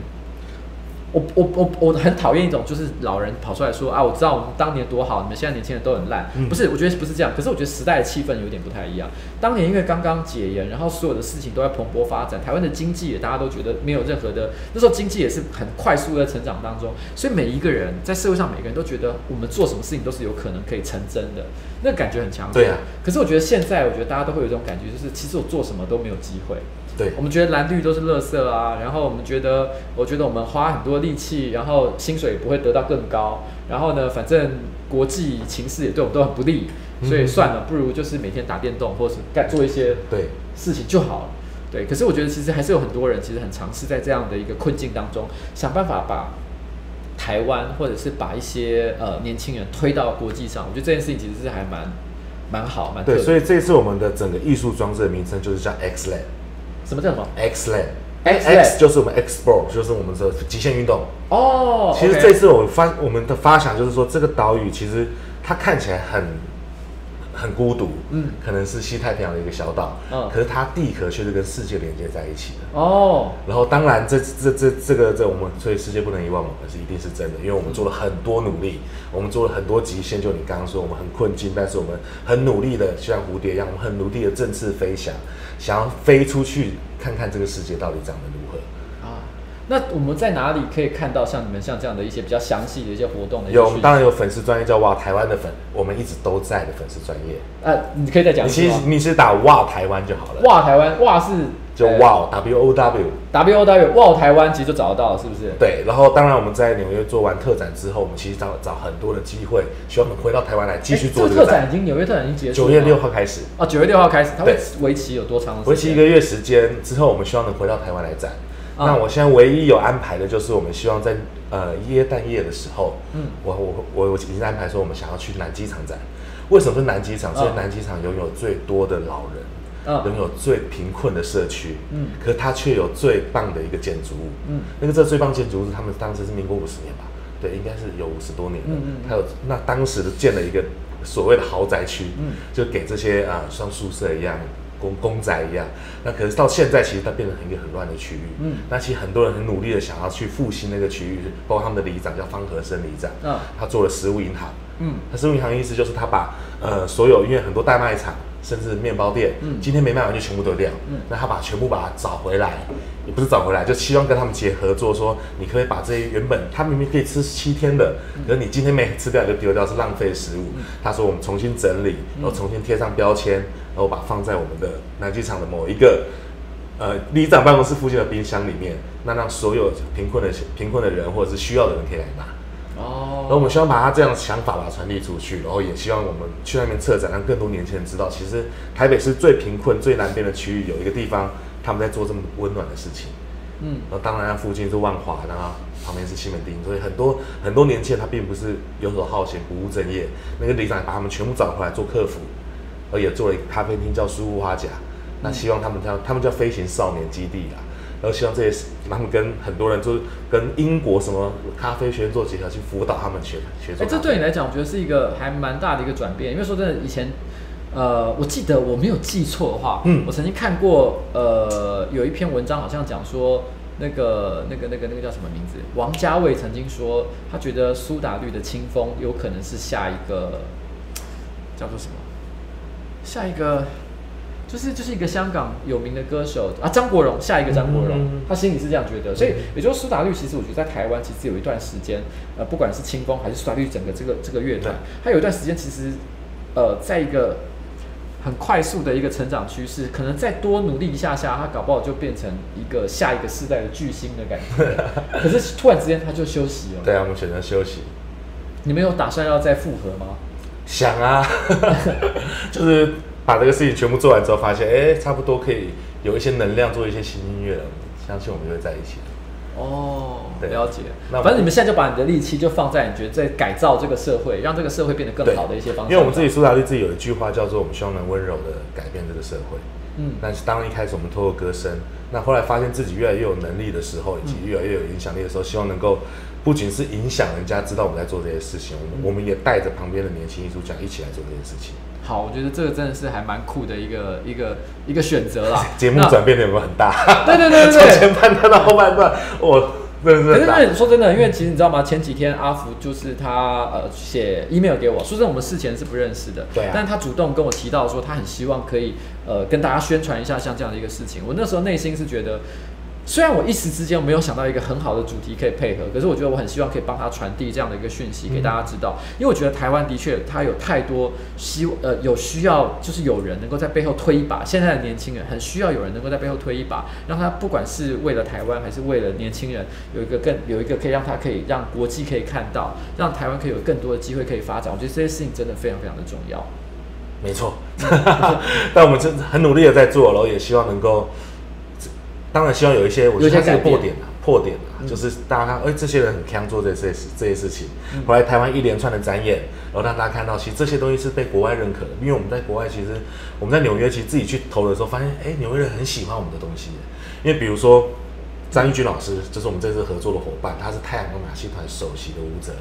A: 我我我我很讨厌一种就是老人跑出来说啊，我知道我们当年多好，你们现在年轻人都很烂。嗯、不是，我觉得不是这样。可是我觉得时代的气氛有点不太一样。当年因为刚刚解严，然后所有的事情都在蓬勃发展，台湾的经济也大家都觉得没有任何的，那时候经济也是很快速的成长当中，所以每一个人在社会上，每个人都觉得我们做什么事情都是有可能可以成真的，那个感觉很强。
C: 对啊。
A: 可是我觉得现在，我觉得大家都会有一种感觉，就是其实我做什么都没有机会。
C: 对，
A: 我们觉得蓝绿都是垃圾啊，然后我们觉得，我觉得我们花很多力气，然后薪水也不会得到更高，然后呢，反正国际情势也对我们都很不利，所以算了，不如就是每天打电动，或是干做一些对事情就好了。对，可是我觉得其实还是有很多人其实很尝试在这样的一个困境当中，想办法把台湾或者是把一些呃年轻人推到国际上。我觉得这件事情其实是还蛮蛮好，蛮对。
C: 所以这次我们的整个艺术装置的名称就是叫 X Lab。
A: 什么叫什么
C: ？X Land，X 就是我们 Explore，就是我们的极限运动。
A: 哦，
C: 其实这次我发我们的发想就是说，这个岛屿其实它看起来很很孤独，嗯，可能是西太平洋的一个小岛，嗯，可是它地壳却是跟世界连接在一起的哦。然后当然这这这这个这我们所以世界不能遗忘我们是一定是真的，因为我们做了很多努力，我们做了很多极限。就你刚刚说，我们很困境，但是我们很努力的，像蝴蝶一样，我们很努力的振翅飞翔，想要飞出去看看这个世界到底长得如何。
A: 那我们在哪里可以看到像你们像这样的一些比较详细的一些活动的？
C: 有，当然有粉丝专业叫哇台湾的粉，我们一直都在的粉丝专业。
A: 呃，你可以再讲。
C: 你其实你是打哇台湾就好了。
A: 哇台湾，哇是
C: 就哇 W O W
A: W O W 哇台湾，其实就找得到了，是不是？
C: 对。然后当然我们在纽约做完特展之后，我们其实找找很多的机会，希望我们回到台湾来继续做这个展。
A: 已经纽约特展已经结束。
C: 九月六号开始。
A: 哦，九月六号开始，它会为期有多长？
C: 为期一个月时间之后，我们希望能回到台湾来展。那我现在唯一有安排的就是，我们希望在呃耶诞夜的时候，嗯，我我我我已经安排说，我们想要去南机场展。为什么是南机场？因为南机场拥有最多的老人，嗯，拥有最贫困的社区，嗯，可是它却有最棒的一个建筑物，嗯，那个这最棒建筑物是他们当时是民国五十年吧？对，应该是有五十多年了，嗯嗯，还有那当时的建了一个所谓的豪宅区，嗯，就给这些啊像宿舍一样。公公仔一样，那可是到现在其实它变成一个很乱的区域。嗯，那其实很多人很努力的想要去复兴那个区域，包括他们的里长叫方和生里长，嗯，他做了食物银行。嗯，他食物银行的意思就是他把呃所有因为很多大卖场甚至面包店，嗯，今天没卖完就全部丢掉。嗯，那他把全部把它找回来，也不是找回来，就希望跟他们结合作，说你可以把这些原本他明明可以吃七天的，可是你今天没吃掉就丢掉是浪费食物。他说我们重新整理，然后重新贴上标签。然后把它放在我们的南机场的某一个呃里长办公室附近的冰箱里面，那让所有贫困的贫困的人或者是需要的人可以来拿。哦。然后我们希望把他这样的想法把它传递出去，然后也希望我们去那边策展，让更多年轻人知道，其实台北是最贫困、最南边的区域，有一个地方他们在做这么温暖的事情。嗯。然后当然，附近是万华，然后旁边是西门町，所以很多很多年轻人他并不是游手好闲、不务正业。那个里长把他们全部找回来做客服。而也做了一个咖啡厅，叫苏屋花甲。那希望他们叫他们叫飞行少年基地啊。然后希望这些他们跟很多人就是跟英国什么咖啡学院做结合，去辅导他们学学做。哎，这对你来讲，我觉得是一个还蛮大的一个转变。因为说真的，以前呃，我记得我没有记错的话，嗯，我曾经看过呃有一篇文章，好像讲说那个那个那个那个叫什么名字？王家卫曾经说，他觉得苏打绿的《清风》有可能是下一个叫做什么？下一个就是就是一个香港有名的歌手啊，张国荣。下一个张国荣，嗯、他心里是这样觉得，所以也就是苏打绿，其实我觉得在台湾其实有一段时间，呃，不管是清风还是苏打绿整个这个这个乐团，他有一段时间其实呃，在一个很快速的一个成长趋势，可能再多努力一下下，他搞不好就变成一个下一个世代的巨星的感觉。[LAUGHS] 可是突然之间他就休息了。对啊，我们选择休息。
A: 你们有打算要再复合吗？
C: 想啊，[LAUGHS] 就是把这个事情全部做完之后，发现哎、欸，差不多可以有一些能量做一些新音乐了。相信我们就会在一起。
A: 哦，了解。那反正你们现在就把你的力气就放在你觉得在改造这个社会，让这个社会变得更好的一些方式。
C: 因为我们自己苏打绿自己有一句话叫做“我们希望能温柔的改变这个社会”。嗯，但是当一开始我们透过歌声，那后来发现自己越来越有能力的时候，以及越来越有影响力的时候，希望能够。不仅是影响人家知道我们在做这些事情，我们我们也带着旁边的年轻艺术家一起来做这件事情。
A: 好，我觉得这个真的是还蛮酷的一个一个一个选择啦。[LAUGHS]
C: 节目转变的有没有很大？
A: 对对对对对，
C: 从前半段到后半段，我真的是。
A: 可是说真的，因为其实你知道吗？前几天阿福就是他呃写 email 给我，说真的，我们事前是不认识的，对啊。但他主动跟我提到说，他很希望可以呃跟大家宣传一下像这样的一个事情。我那时候内心是觉得。虽然我一时之间没有想到一个很好的主题可以配合，可是我觉得我很希望可以帮他传递这样的一个讯息给大家知道，因为我觉得台湾的确它有太多希呃有需要，就是有人能够在背后推一把。现在的年轻人很需要有人能够在背后推一把，让他不管是为了台湾还是为了年轻人，有一个更有一个可以让他可以让国际可以看到，让台湾可以有更多的机会可以发展。我觉得这些事情真的非常非常的重要。
C: 没错，[LAUGHS] 但我们真的很努力的在做，然后也希望能够。当然希望有一些，我觉得这个破点啊，破点啊，就是大家看，哎、欸，这些人很强做这些事，这些事情。后来台湾一连串的展演，然后让大家看到，其实这些东西是被国外认可的。因为我们在国外，其实我们在纽约，其实自己去投的时候，发现，哎、欸，纽约人很喜欢我们的东西。因为比如说张玉军老师，就是我们这次合作的伙伴，他是太阳光马戏团首席的舞者。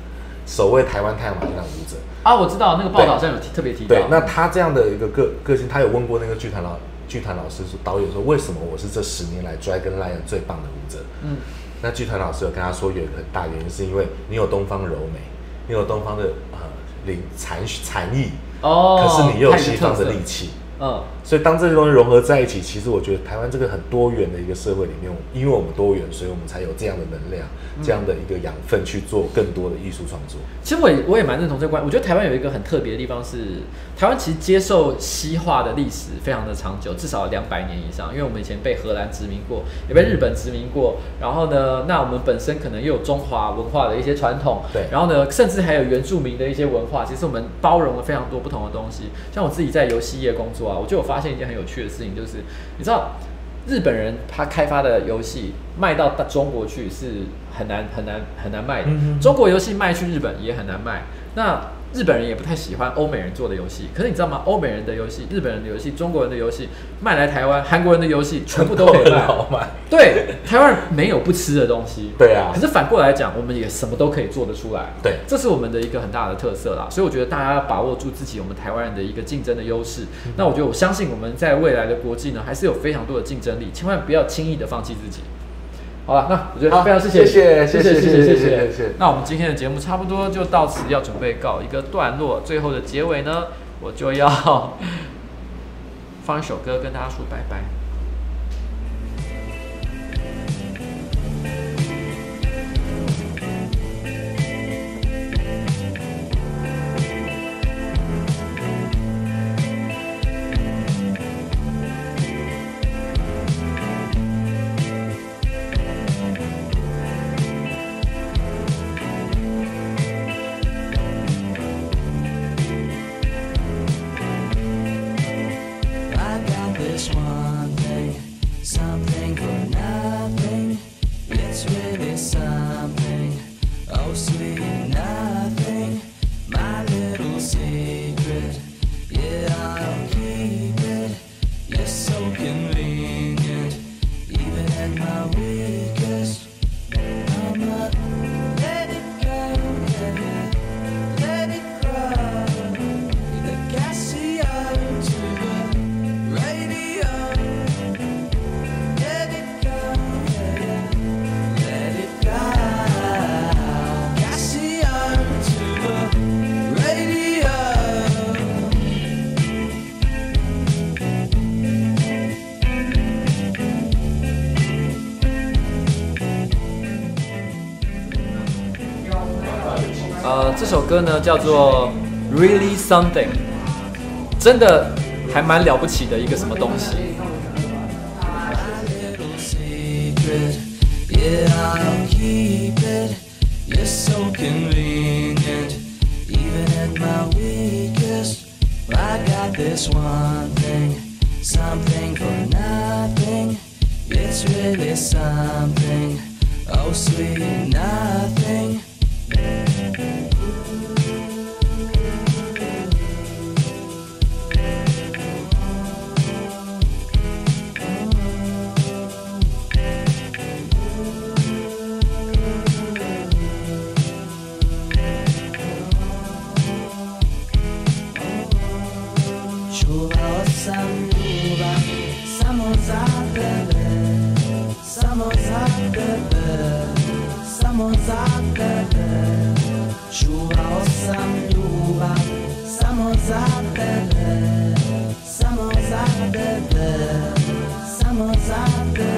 C: 首位台湾太阳马戏团舞者
D: 啊，我知道那个报道好像有特别提到。
C: 对，那他这样的一个个个性，他有问过那个剧团老剧团老师说，导演说，为什么我是这十年来 Dragon Lion 最棒的舞者？嗯，那剧团老师有跟他说，有一个很大原因是因为你有东方柔美，你有东方的呃灵才才艺哦，可是你又有西方的力气。嗯，所以当这些东西融合在一起，其实我觉得台湾这个很多元的一个社会里面，因为我们多元，所以我们才有这样的能量，这样的一个养分去做更多的艺术创作。
D: 其实我也我也蛮认同这个观，我觉得台湾有一个很特别的地方是，台湾其实接受西化的历史非常的长久，至少两百年以上。因为我们以前被荷兰殖民过，也被日本殖民过，然后呢，那我们本身可能又有中华文化的一些传统，
C: 对，
D: 然后呢，甚至还有原住民的一些文化，其实我们包容了非常多不同的东西。像我自己在游戏业工作啊，我就有发现一件很有趣的事情，就是你知道，日本人他开发的游戏卖到中国去是很难很难很难卖的，中国游戏卖去日本也很难卖。那日本人也不太喜欢欧美人做的游戏，可是你知道吗？欧美人的游戏、日本人的游戏、中国人的游戏卖来台湾，韩国人的游戏全部都可以卖。[LAUGHS] 对，台湾没有不吃的东西。
C: 对啊。
D: 可是反过来讲，我们也什么都可以做得出来。
C: 对，
D: 这是我们的一个很大的特色啦。所以我觉得大家要把握住自己，我们台湾人的一个竞争的优势。嗯、那我觉得我相信我们在未来的国际呢，还是有非常多的竞争力，千万不要轻易的放弃自己。好了，那我觉得非常谢谢，谢谢，谢谢，谢谢，谢谢，谢谢。那我们今天的节目差不多就到此要准备告一个段落，最后的结尾呢，我就要 [LAUGHS] 放一首歌跟大家说拜拜。歌呢叫做《Really Something》，真的还蛮了不起的一个什么东西。
A: sam ljubav
D: Samo za tebe Samo za tebe Samo za tebe Čuvao sam ljubav Samo za tebe Samo za tebe Samo za tebe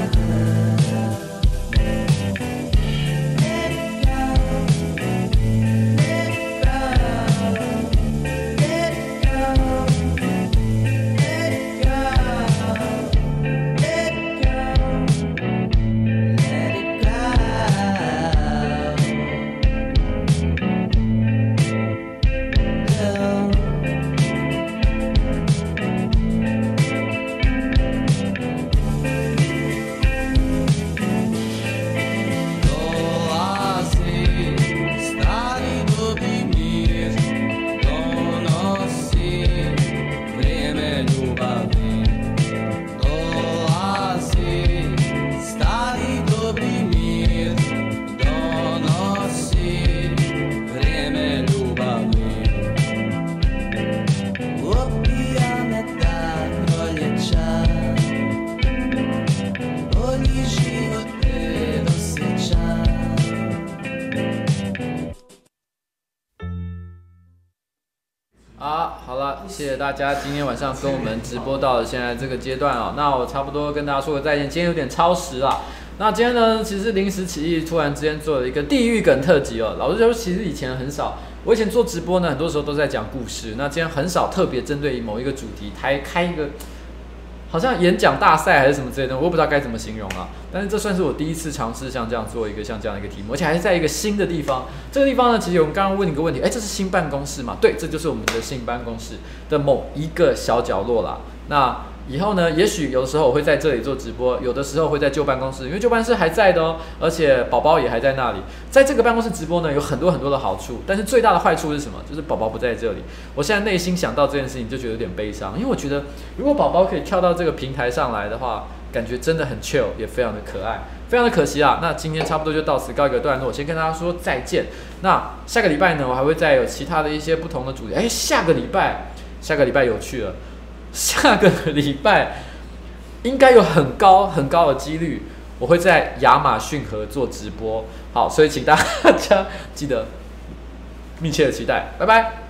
A: 谢谢大家今天晚上跟我们直播到了现在这个阶段啊、哦。那我差不多跟大家说个再见，今天有点超时了。那今天呢，其实临时起意，突然之间做了一个地狱梗特辑哦。老实说，其实以前很少，我以前做直播呢，很多时候都在讲故事。那今天很少特别针对某一个主题，还开一个。好像演讲大赛还是什么之类的，我也不知道该怎么形容啊。但是这算是我第一次尝试像这样做一个像这样的一个题目，而且还是在一个新的地方。这个地方呢，其实我们刚刚问你一个问题，哎，这是新办公室吗？对，这就是我们的新办公室的某一个小角落啦。那。以后呢，也许有的时候我会在这里做直播，有的时候会在旧办公室，因为旧办公室还在的哦，而且宝宝也还在那里。在这个办公室直播呢，有很多很多的好处，但是最大的坏处是什么？就是宝宝不在这里。我现在内心想到这件事情就觉得有点悲伤，因为我觉得如果宝宝可以跳到这个平台上来的话，感觉真的很 chill，也非常的可爱，非常的可惜啊。那今天差不多就到此告一个段落，先跟大家说再见。那下个礼拜呢，我还会再有其他的一些不同的主题。哎，下个礼拜，下个礼拜有趣了。下个礼拜应该有很高很高的几率，我会在亚马逊河做直播。好，所以请大家 [LAUGHS] 记得密切的期待。拜拜。